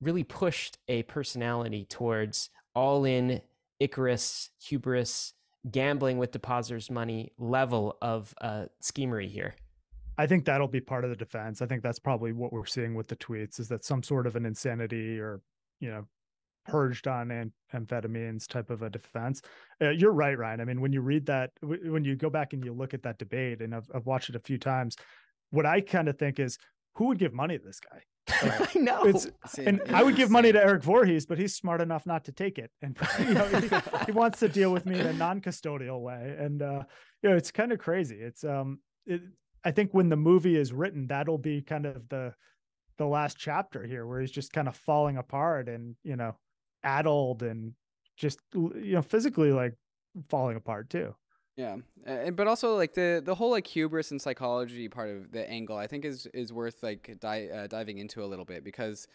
really pushed a personality towards all in Icarus, hubris, gambling with depositors' money level of uh, schemery here. I think that'll be part of the defense. I think that's probably what we're seeing with the tweets is that some sort of an insanity or, you know, purged on am- amphetamines type of a defense. Uh, you're right, Ryan. I mean, when you read that, w- when you go back and you look at that debate, and I've, I've watched it a few times, what I kind of think is who would give money to this guy? Like, (laughs) I know. It's, and I would give money to Eric Voorhees, but he's smart enough not to take it, and (laughs) you know, he, he, wants to deal with me in a non-custodial way. And uh, you know, it's kind of crazy. It's um, it, I think when the movie is written, that'll be kind of the the last chapter here, where he's just kind of falling apart and you know, addled and just you know, physically like falling apart too. Yeah, and but also like the the whole like hubris and psychology part of the angle, I think is is worth like di- uh, diving into a little bit because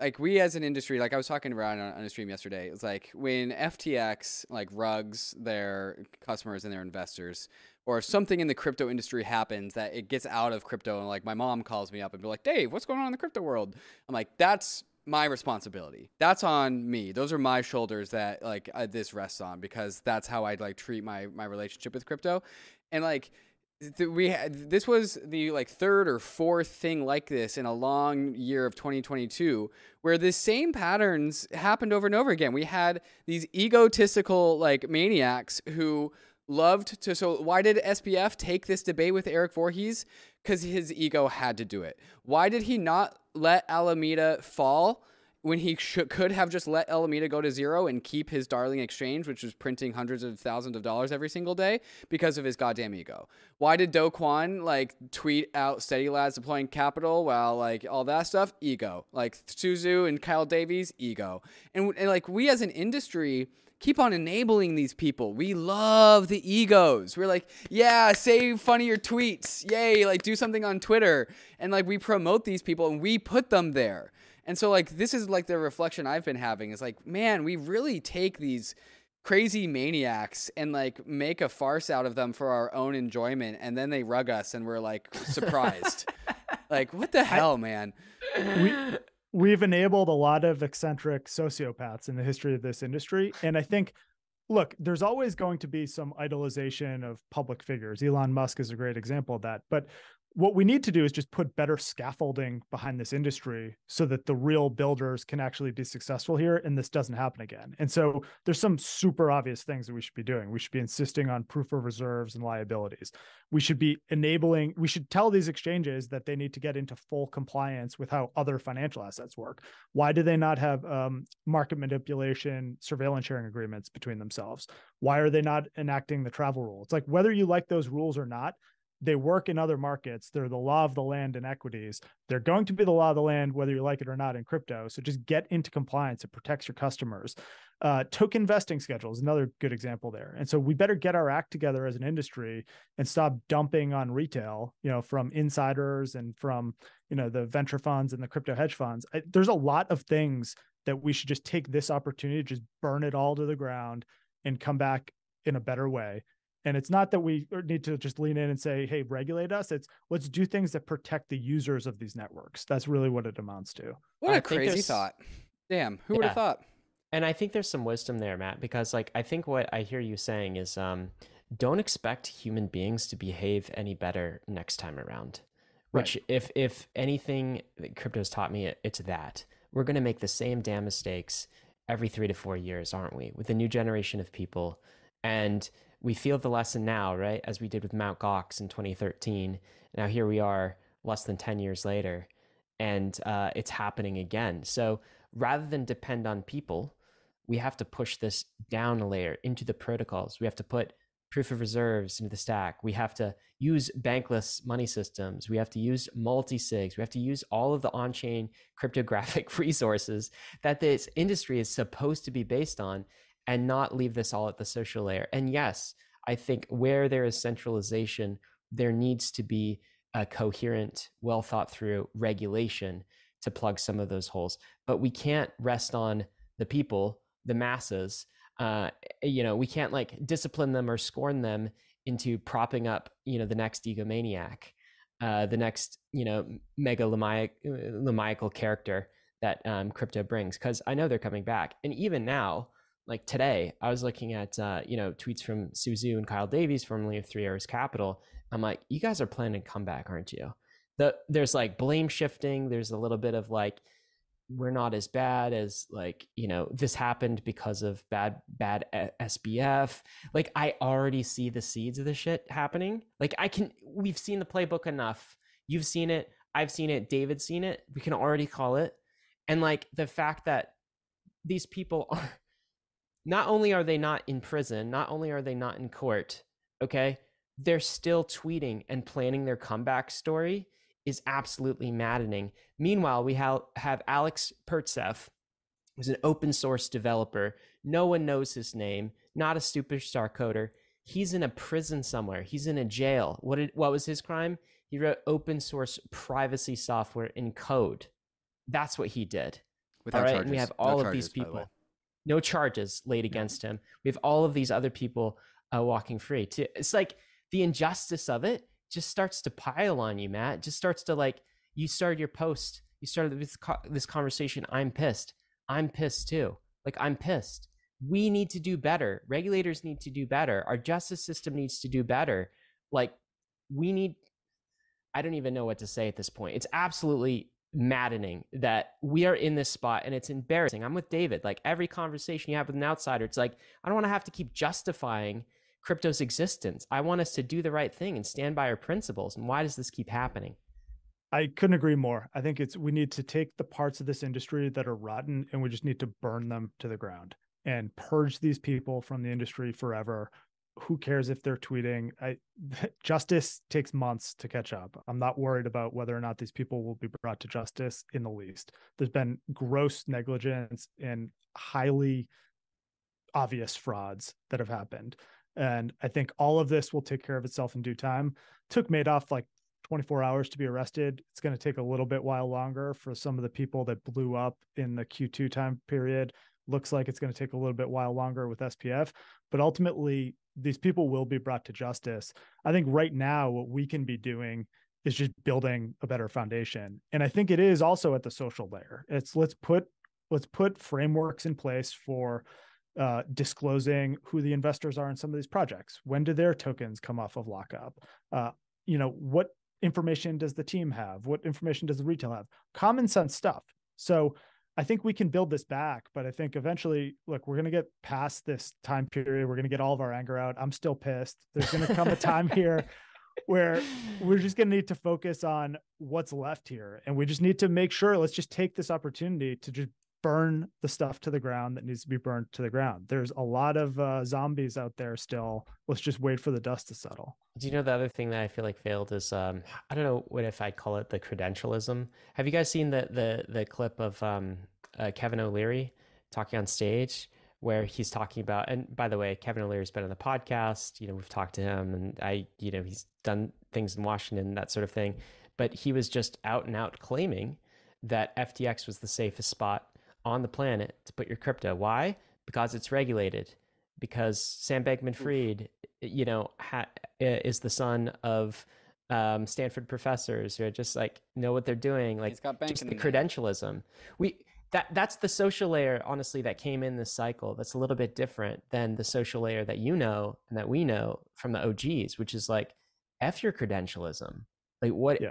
like we as an industry, like I was talking around on, on a stream yesterday, it's like when FTX like rugs their customers and their investors, or something in the crypto industry happens that it gets out of crypto, and like my mom calls me up and be like, Dave, what's going on in the crypto world? I'm like, that's my responsibility. That's on me. Those are my shoulders that like uh, this rests on because that's how I'd like treat my my relationship with crypto. And like th- we had this was the like third or fourth thing like this in a long year of 2022 where the same patterns happened over and over again. We had these egotistical like maniacs who loved to so why did SBF take this debate with Eric Voorhees? Cuz his ego had to do it. Why did he not let Alameda fall when he could have just let Alameda go to zero and keep his darling exchange, which was printing hundreds of thousands of dollars every single day because of his goddamn ego. Why did Do Kwon like tweet out steady lads deploying capital while like all that stuff? Ego. Like Su Zhu and Kyle Davies, ego. And, and like we as an industry keep on enabling these people. We love the egos. We're like, yeah, say funnier tweets. Yay, like do something on Twitter. And like we promote these people and we put them there. And so like this is like the reflection I've been having is like, man, we really take these crazy maniacs and like make a farce out of them for our own enjoyment and then they rug us and we're like surprised. (laughs) like what the hell, I, man? We we've enabled a lot of eccentric sociopaths in the history of this industry and I think look, there's always going to be some idolization of public figures. Elon Musk is a great example of that. But what we need to do is just put better scaffolding behind this industry so that the real builders can actually be successful here and this doesn't happen again. And so there's some super obvious things that we should be doing. We should be insisting on proof of reserves and liabilities. We should be enabling, we should tell these exchanges that they need to get into full compliance with how other financial assets work. Why do they not have um, market manipulation, surveillance sharing agreements between themselves? Why are they not enacting the travel rule? It's like whether you like those rules or not, they work in other markets. They're the law of the land in equities. They're going to be the law of the land, whether you like it or not in crypto. So just get into compliance. It protects your customers. Uh, token vesting schedule is another good example there. And so we better get our act together as an industry and stop dumping on retail, you know, from insiders and from, you know, the venture funds and the crypto hedge funds. I, there's a lot of things that we should just take this opportunity to just burn it all to the ground and come back in a better way and it's not that we need to just lean in and say, hey, regulate us. It's let's do things that protect the users of these networks. That's really what it amounts to. What a crazy thought. Damn, who yeah. would have thought? And I think there's some wisdom there, Matt, because like I think what I hear you saying is um don't expect human beings to behave any better next time around. Which, right. if if anything, crypto's taught me, it's that we're going to make the same damn mistakes every three to four years, aren't we? With a new generation of people, and we feel the lesson now, right? As we did with Mount Gox in 2013. Now here we are, less than 10 years later, and uh, it's happening again. So rather than depend on people, we have to push this down a layer into the protocols. We have to put proof of reserves into the stack. We have to use bankless money systems. We have to use multi-sigs. We have to use all of the on-chain cryptographic (laughs) resources that this industry is supposed to be based on and not leave this all at the social layer. And yes, I think where there is centralization, there needs to be a coherent, well thought through regulation to plug some of those holes. But we can't rest on the people, the masses. Uh, you know, we can't like discipline them or scorn them into propping up, you know, the next egomaniac, uh, the next, you know, mega megalomaniacal character that um, crypto brings. Because I know they're coming back, and even now, like today, I was looking at uh, you know tweets from Su Zhu and Kyle Davies, formerly of Three Arrows Capital, I'm like, you guys are planning to come back, aren't you? The, there's like blame shifting. There's a little bit of like, we're not as bad as like you know this happened because of bad bad SBF. Like I already see the seeds of the shit happening. Like I can we've seen the playbook enough. You've seen it. I've seen it. David's seen it. We can already call it. And like the fact that these people (laughs) are not only are they not in prison, not only are they not in court, okay? they're still tweeting and planning their comeback story is absolutely maddening. Meanwhile, we have, have Alex Pertsev, who's an open source developer. No one knows his name, not a superstar coder. He's in a prison somewhere. He's in a jail. What did, what was his crime? He wrote open source privacy software in code. That's what he did. Without all right, charges. and we have all no of charges, these people. No charges laid against him. We have all of these other people uh, walking free. Too. It's like the injustice of it just starts to pile on you, Matt. It just starts to like you started your post, you started this this conversation. I'm pissed. I'm pissed too. Like I'm pissed. We need to do better. Regulators need to do better. Our justice system needs to do better. Like we need. I don't even know what to say at this point. It's absolutely maddening that we are in this spot and it's embarrassing. I'm with David. Like every conversation you have with an outsider, it's like I don't want to have to keep justifying crypto's existence. I want us to do the right thing and stand by our principles. And why does this keep happening? I couldn't agree more. I think it's we need to take the parts of this industry that are rotten and we just need to burn them to the ground and purge these people from the industry forever. Who cares if they're tweeting? I, (laughs) justice takes months to catch up. I'm not worried about whether or not these people will be brought to justice in the least. There's been gross negligence and highly obvious frauds that have happened. And I think all of this will take care of itself in due time. Took Madoff like 24 hours to be arrested. It's going to take a little bit while longer for some of the people that blew up in the Q2 time period. Looks like it's going to take a little bit while longer with SBF, but ultimately these people will be brought to justice. I think right now what we can be doing is just building a better foundation. And I think it is also at the social layer. It's let's put let's put frameworks in place for uh, disclosing who the investors are in some of these projects. When do their tokens come off of lockup? Uh, you know, what information does the team have? What information does the retail have? Common sense stuff. So I think we can build this back, but I think eventually, look, we're going to get past this time period. We're going to get all of our anger out. I'm still pissed. There's going to come a time here (laughs) where we're just going to need to focus on what's left here. And we just need to make sure, let's just take this opportunity to just burn the stuff to the ground that needs to be burned to the ground. There's a lot of uh, zombies out there still. Let's just wait for the dust to settle. Do you know the other thing that I feel like failed is um, I don't know what if I'd call it the credentialism. Have you guys seen the the the clip of um, uh, Kevin O'Leary talking on stage? Where he's talking about, and by the way, Kevin O'Leary's been on the podcast. You know, we've talked to him, and I, you know, he's done things in Washington, that sort of thing. But he was just out and out claiming that FTX was the safest spot on the planet to put your crypto. Why? Because it's regulated. Because Sam Bankman-Fried, you know, ha- is the son of um, Stanford professors who are just like know what they're doing. Like just the credentialism. We that that's the social layer honestly that came in this cycle that's a little bit different than the social layer that you know and that we know from the og's which is like f your credentialism like what yeah.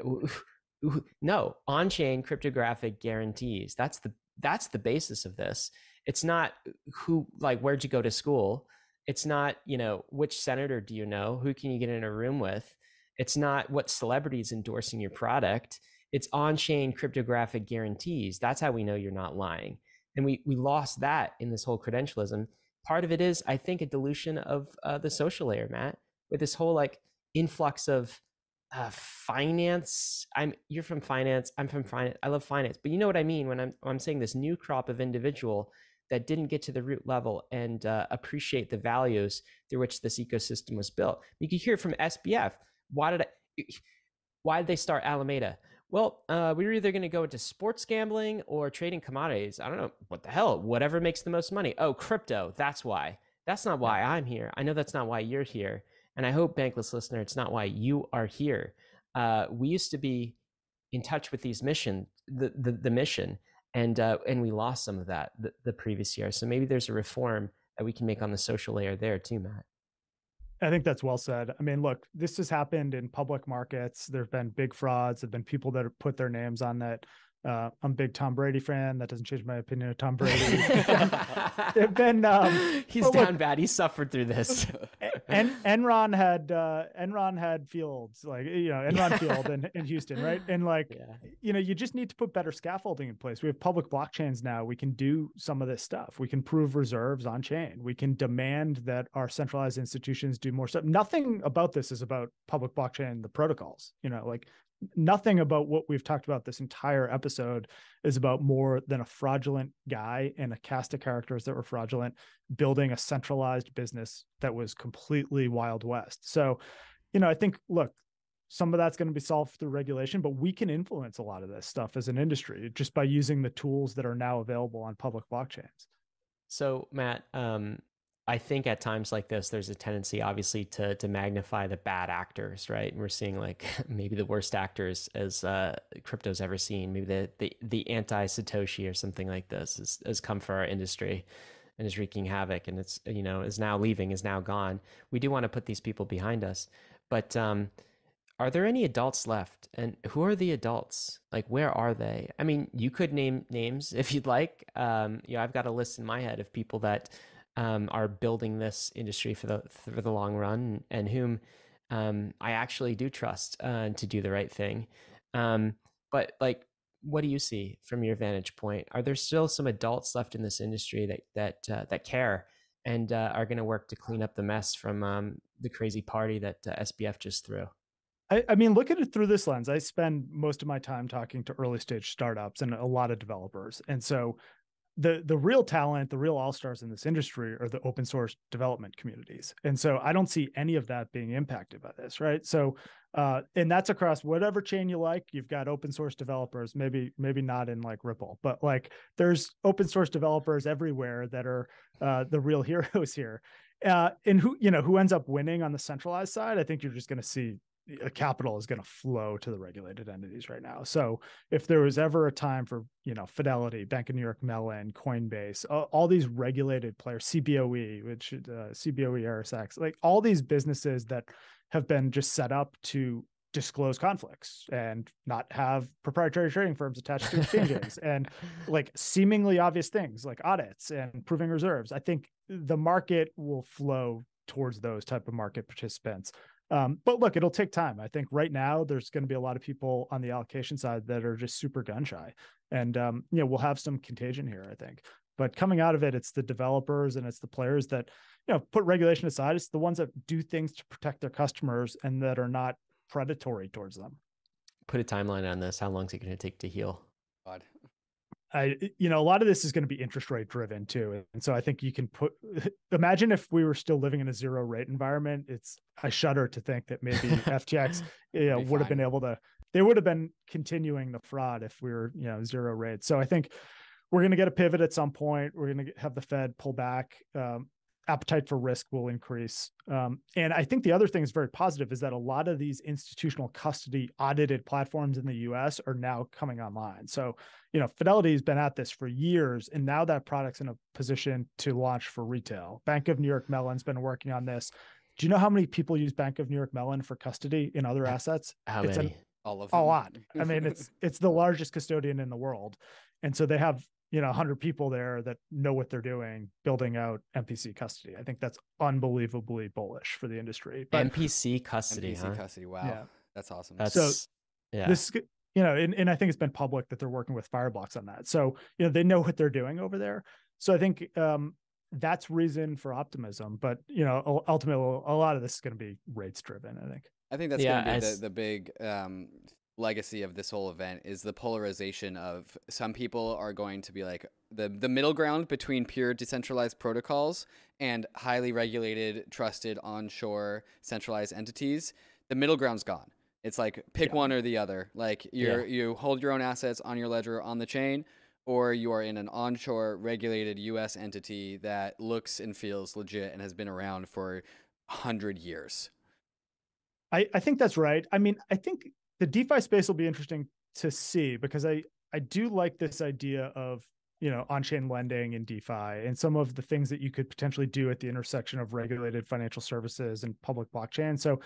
no on-chain cryptographic guarantees that's the that's the basis of this. It's not who like where'd you go to school? It's not you know which senator do you know? Who can you get in a room with? It's not what celebrities endorsing your product. It's on-chain cryptographic guarantees. That's how we know you're not lying. And we we lost that in this whole credentialism. Part of it is i think a dilution of uh, the social layer matt with this whole like influx of uh, finance i'm you're from finance i'm from finance i love finance but you know what i mean when i'm when i'm saying this new crop of individual that didn't get to the root level and uh, appreciate the values through which this ecosystem was built you can hear it from sbf why did i why did they start alameda well, uh, we were either going to go into sports gambling or trading commodities. I don't know what the hell, whatever makes the most money. Oh, crypto. That's why. That's not why I'm here. I know that's not why you're here. And I hope, bankless listener, it's not why you are here. Uh, we used to be in touch with these mission, the the, the mission, and uh, and we lost some of that the, the previous year. So maybe there's a reform that we can make on the social layer there too, Matt. I think that's well said. I mean, look, this has happened in public markets. There've been big frauds. There've been people that have put their names on that uh, I'm a big Tom Brady fan. That doesn't change my opinion of Tom Brady. (laughs) (laughs) They've been um, he's down look, bad. He suffered through this. (laughs) En- (laughs) Enron had uh, Enron had fields like you know (laughs) Enron Field in, in Houston, right? And like yeah. you know, you just need to put better scaffolding in place. We have public blockchains now. We can do some of this stuff. We can prove reserves on chain. We can demand that our centralized institutions do more stuff. Nothing about this is about public blockchain, the protocols. You know, like nothing about what we've talked about this entire episode is about more than a fraudulent guy and a cast of characters that were fraudulent building a centralized business that was completely wild west. So you know i think look some of that's going to be solved through regulation but we can influence a lot of this stuff as an industry just by using the tools that are now available on public blockchains. So matt um, I think at times like this, there's a tendency, obviously, to to magnify the bad actors, right? And we're seeing like (laughs) maybe the worst actors as uh, crypto's ever seen. Maybe the the, the anti Satoshi or something like this has, has come for our industry and is wreaking havoc, and it's you know is now leaving, is now gone. We do want to put these people behind us, but um, are there any adults left? And who are the adults? Like, where are they? I mean, you could name names if you'd like. Um, you know, I've got a list in my head of people that um, are building this industry for the for the long run, and whom um, I actually do trust uh, to do the right thing. Um, but like, what do you see from your vantage point? Are there still some adults left in this industry that that uh, that care and uh, are going to work to clean up the mess from um, the crazy party that uh, SBF just threw? I, I, mean, look at it through this lens. I spend most of my time talking to early stage startups and a lot of developers. And so the the real talent, the real all stars in this industry are the open source development communities, and so I don't see any of that being impacted by this, right? So, uh, and that's across whatever chain you like. You've got open source developers, maybe maybe not in like Ripple, but like there's open source developers everywhere that are uh, the real (laughs) heroes here. Uh, and who you know who ends up winning on the centralized side? I think you're just going to see capital is going to flow to the regulated entities right now. So if there was ever a time for, you know, Fidelity, Bank of New York Mellon, Coinbase, all, all these regulated players, CBOE, which uh, CBOE ErisX, like all these businesses that have been just set up to disclose conflicts and not have proprietary trading firms attached to exchanges (laughs) and like seemingly obvious things like audits and proving reserves. I think the market will flow towards those type of market participants um, but look, it'll take time. I think right now there's going to be a lot of people on the allocation side that are just super gun shy, and um, you know we'll have some contagion here. I think, but coming out of it, it's the developers and it's the players that you know put regulation aside. It's the ones that do things to protect their customers and that are not predatory towards them. Put a timeline on this. How long is it going to take to heal? God. I, you know, a lot of this is going to be interest rate driven too. And so I think you can put, (laughs) imagine if we were still living in a zero rate environment. It's, I shudder to think that maybe (laughs) FTX you know, would have been able to, they would have been continuing the fraud if we were, you know, zero rate. So I think we're going to get a pivot at some point. We're going to have the Fed pull back. Um, appetite for risk will increase. Um, and I think the other thing is very positive is that a lot of these institutional custody audited platforms in the US are now coming online. So, you know, Fidelity has been at this for years, and now that product's in a position to launch for retail. Bank of New York Mellon's been working on this. Do you know how many people use Bank of New York Mellon for custody in other assets? How it's many? An, All of them. a lot. I mean, it's it's the largest custodian in the world, and so they have you know 100 people there that know what they're doing building out mpc custody i think that's unbelievably bullish for the industry but MPC custody, MPC huh? custody. Wow. Yeah. That's awesome. That's So, yeah. this you know and, and i think it's been public that they're working with fireblocks on that so you know they know what they're doing over there so i think um that's reason for optimism but you know ultimately a lot of this is going to be rates driven i think I think that's Yeah, going to be as- the, the big um, legacy of this whole event is the polarization of some people are going to be like the the middle ground between pure decentralized protocols and highly regulated, trusted onshore centralized entities. The middle ground's gone. It's like pick Yeah. one or the other. Like you're you hold your own assets on your ledger on the chain, or you are in an onshore regulated U.S. entity that looks and feels legit and has been around for hundred years. I, I think that's right. I mean, I think the DeFi space will be interesting to see because I, I do like this idea of, you know, on-chain lending and DeFi and some of the things that you could potentially do at the intersection of regulated financial services and public blockchain. So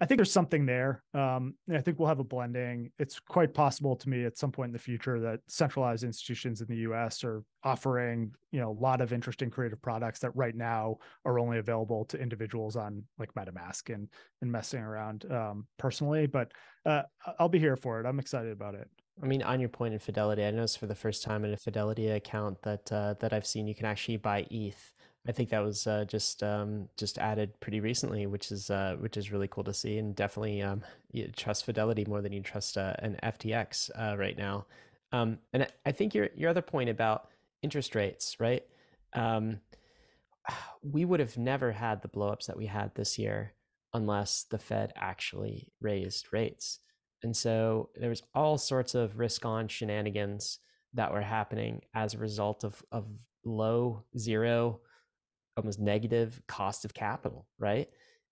I think there's something there. Um, I think we'll have a blending. It's quite possible to me at some point in the future that centralized institutions in the US are offering, you know, a lot of interesting creative products that right now are only available to individuals on like MetaMask and and messing around um, personally. But uh, I'll be here for it. I'm excited about it. I mean, on your point in Fidelity, I noticed for the first time in a Fidelity account that uh, that I've seen, you can actually buy ETH. I think that was uh, just um, just added pretty recently, which is uh, which is really cool to see, and definitely um, you trust Fidelity more than you trust uh, an FTX uh, right now. Um, and I- I think your your other point about interest rates, right? Um, (sighs) we would have never had the blowups that we had this year unless the Fed actually raised rates. And so there was all sorts of risk on shenanigans that were happening as a result of, of low, zero, almost negative cost of capital, right?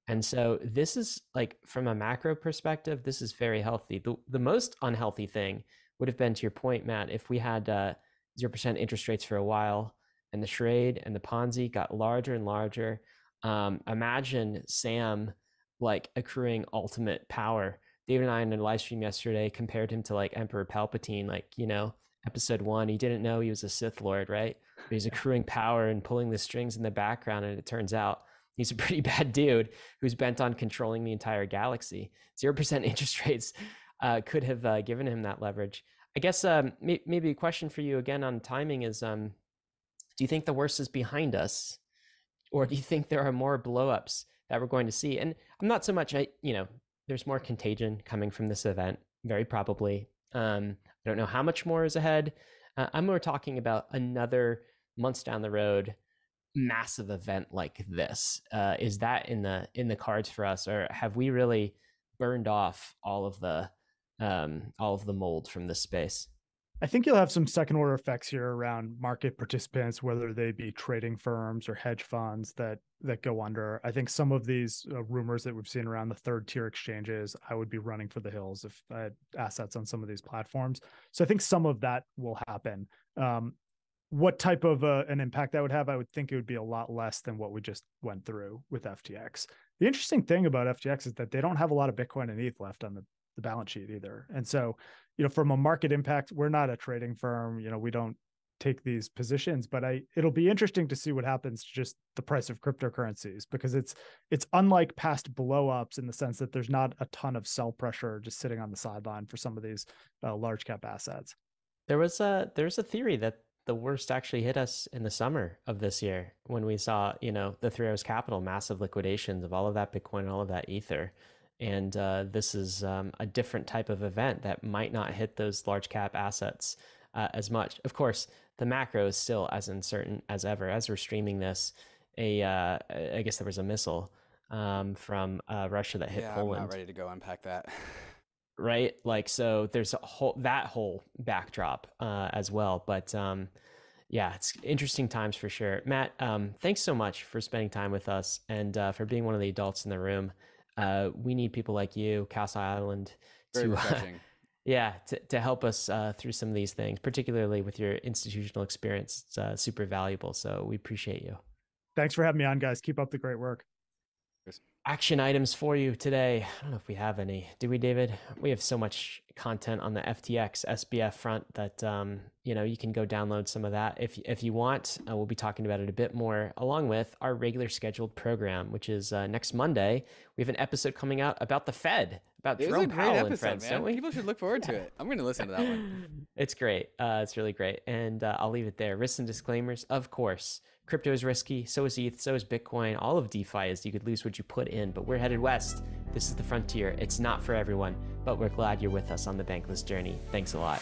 And so this is like from a macro perspective, this is very healthy. The, the most unhealthy thing would have been to your point, Matt, if we had uh, 0% interest rates for a while and the charade and the Ponzi got larger and larger. Um, imagine Sam like accruing ultimate power. David and I in a live stream yesterday compared him to like Emperor Palpatine, like, you know, episode one, he didn't know he was a Sith Lord, right? But he's (laughs) accruing power and pulling the strings in the background. And it turns out he's a pretty (laughs) bad dude who's bent on controlling the entire galaxy. 0% (laughs) interest rates uh, could have uh, given him that leverage. I guess um, may- maybe a question for you again on timing is um, do you think the worst is behind us? Or do you think there are more blowups that we're going to see? And I'm not so much, I, you know, there's more contagion coming from this event, very probably. Um, I don't know how much more is ahead. Uh, I'm more talking about another months down the road massive event like this. Uh, is that in the in the cards for us, or have we really burned off all of the um, all of the mold from this space? I think you'll have some second order effects here around market participants, whether they be trading firms or hedge funds that that go under. I think some of these uh, rumors that we've seen around the third tier exchanges, I would be running for the hills if I had assets on some of these platforms. So I think some of that will happen. Um, what type of uh, an impact that would have, I would think it would be a lot less than what we just went through with FTX. The interesting thing about FTX is that they don't have a lot of Bitcoin and ETH left on the, the balance sheet either. And so, you know, from a market impact, we're not a trading firm. You know, we don't take these positions, but I it'll be interesting to see what happens to just the price of cryptocurrencies because it's it's unlike past blowups in the sense that there's not a ton of sell pressure just sitting on the sideline for some of these uh, large cap assets. There was a there's a theory that the worst actually hit us in the summer of this year when we saw, you know, the Three Arrows Capital massive liquidations of all of that Bitcoin, all of that Ether. And uh, this is um, a different type of event that might not hit those large cap assets uh, as much. Of course, the macro is still as uncertain as ever. As we're streaming this, a uh, I guess there was a missile um, from uh, Russia that hit yeah, Poland I'm not ready to go unpack that. (laughs) right like so there's a whole that whole backdrop uh as well but um yeah, it's interesting times for sure. Matt, um, thanks so much for spending time with us and uh, for being one of the adults in the room. Uh, we need people like you, Castle Island, Very to (laughs) refreshing. yeah to, to help us uh, through some of these things, particularly with your institutional experience. It's uh, super valuable. So we appreciate you. Thanks for having me on, guys. Keep up the great work action items for you today. I don't know if we have any. Do we, David? We have so much content on the FTX SBF front that um, you know you can go download some of that if if you want. Uh, we'll be talking about it a bit more, along with our regular scheduled program, which is uh, next Monday. We have an episode coming out about the Fed, about Jerome Powell episode, and friends, man. don't we? People should look forward to it. I'm going to listen to that one. (laughs) It's great. Uh, it's really great, and uh, I'll leave it there. Risks and disclaimers, of course. Crypto is risky. So is ETH. So is Bitcoin. All of DeFi is you could lose what you put in, but we're headed west. This is the frontier. It's not for everyone, but we're glad you're with us on the bankless journey. Thanks a lot.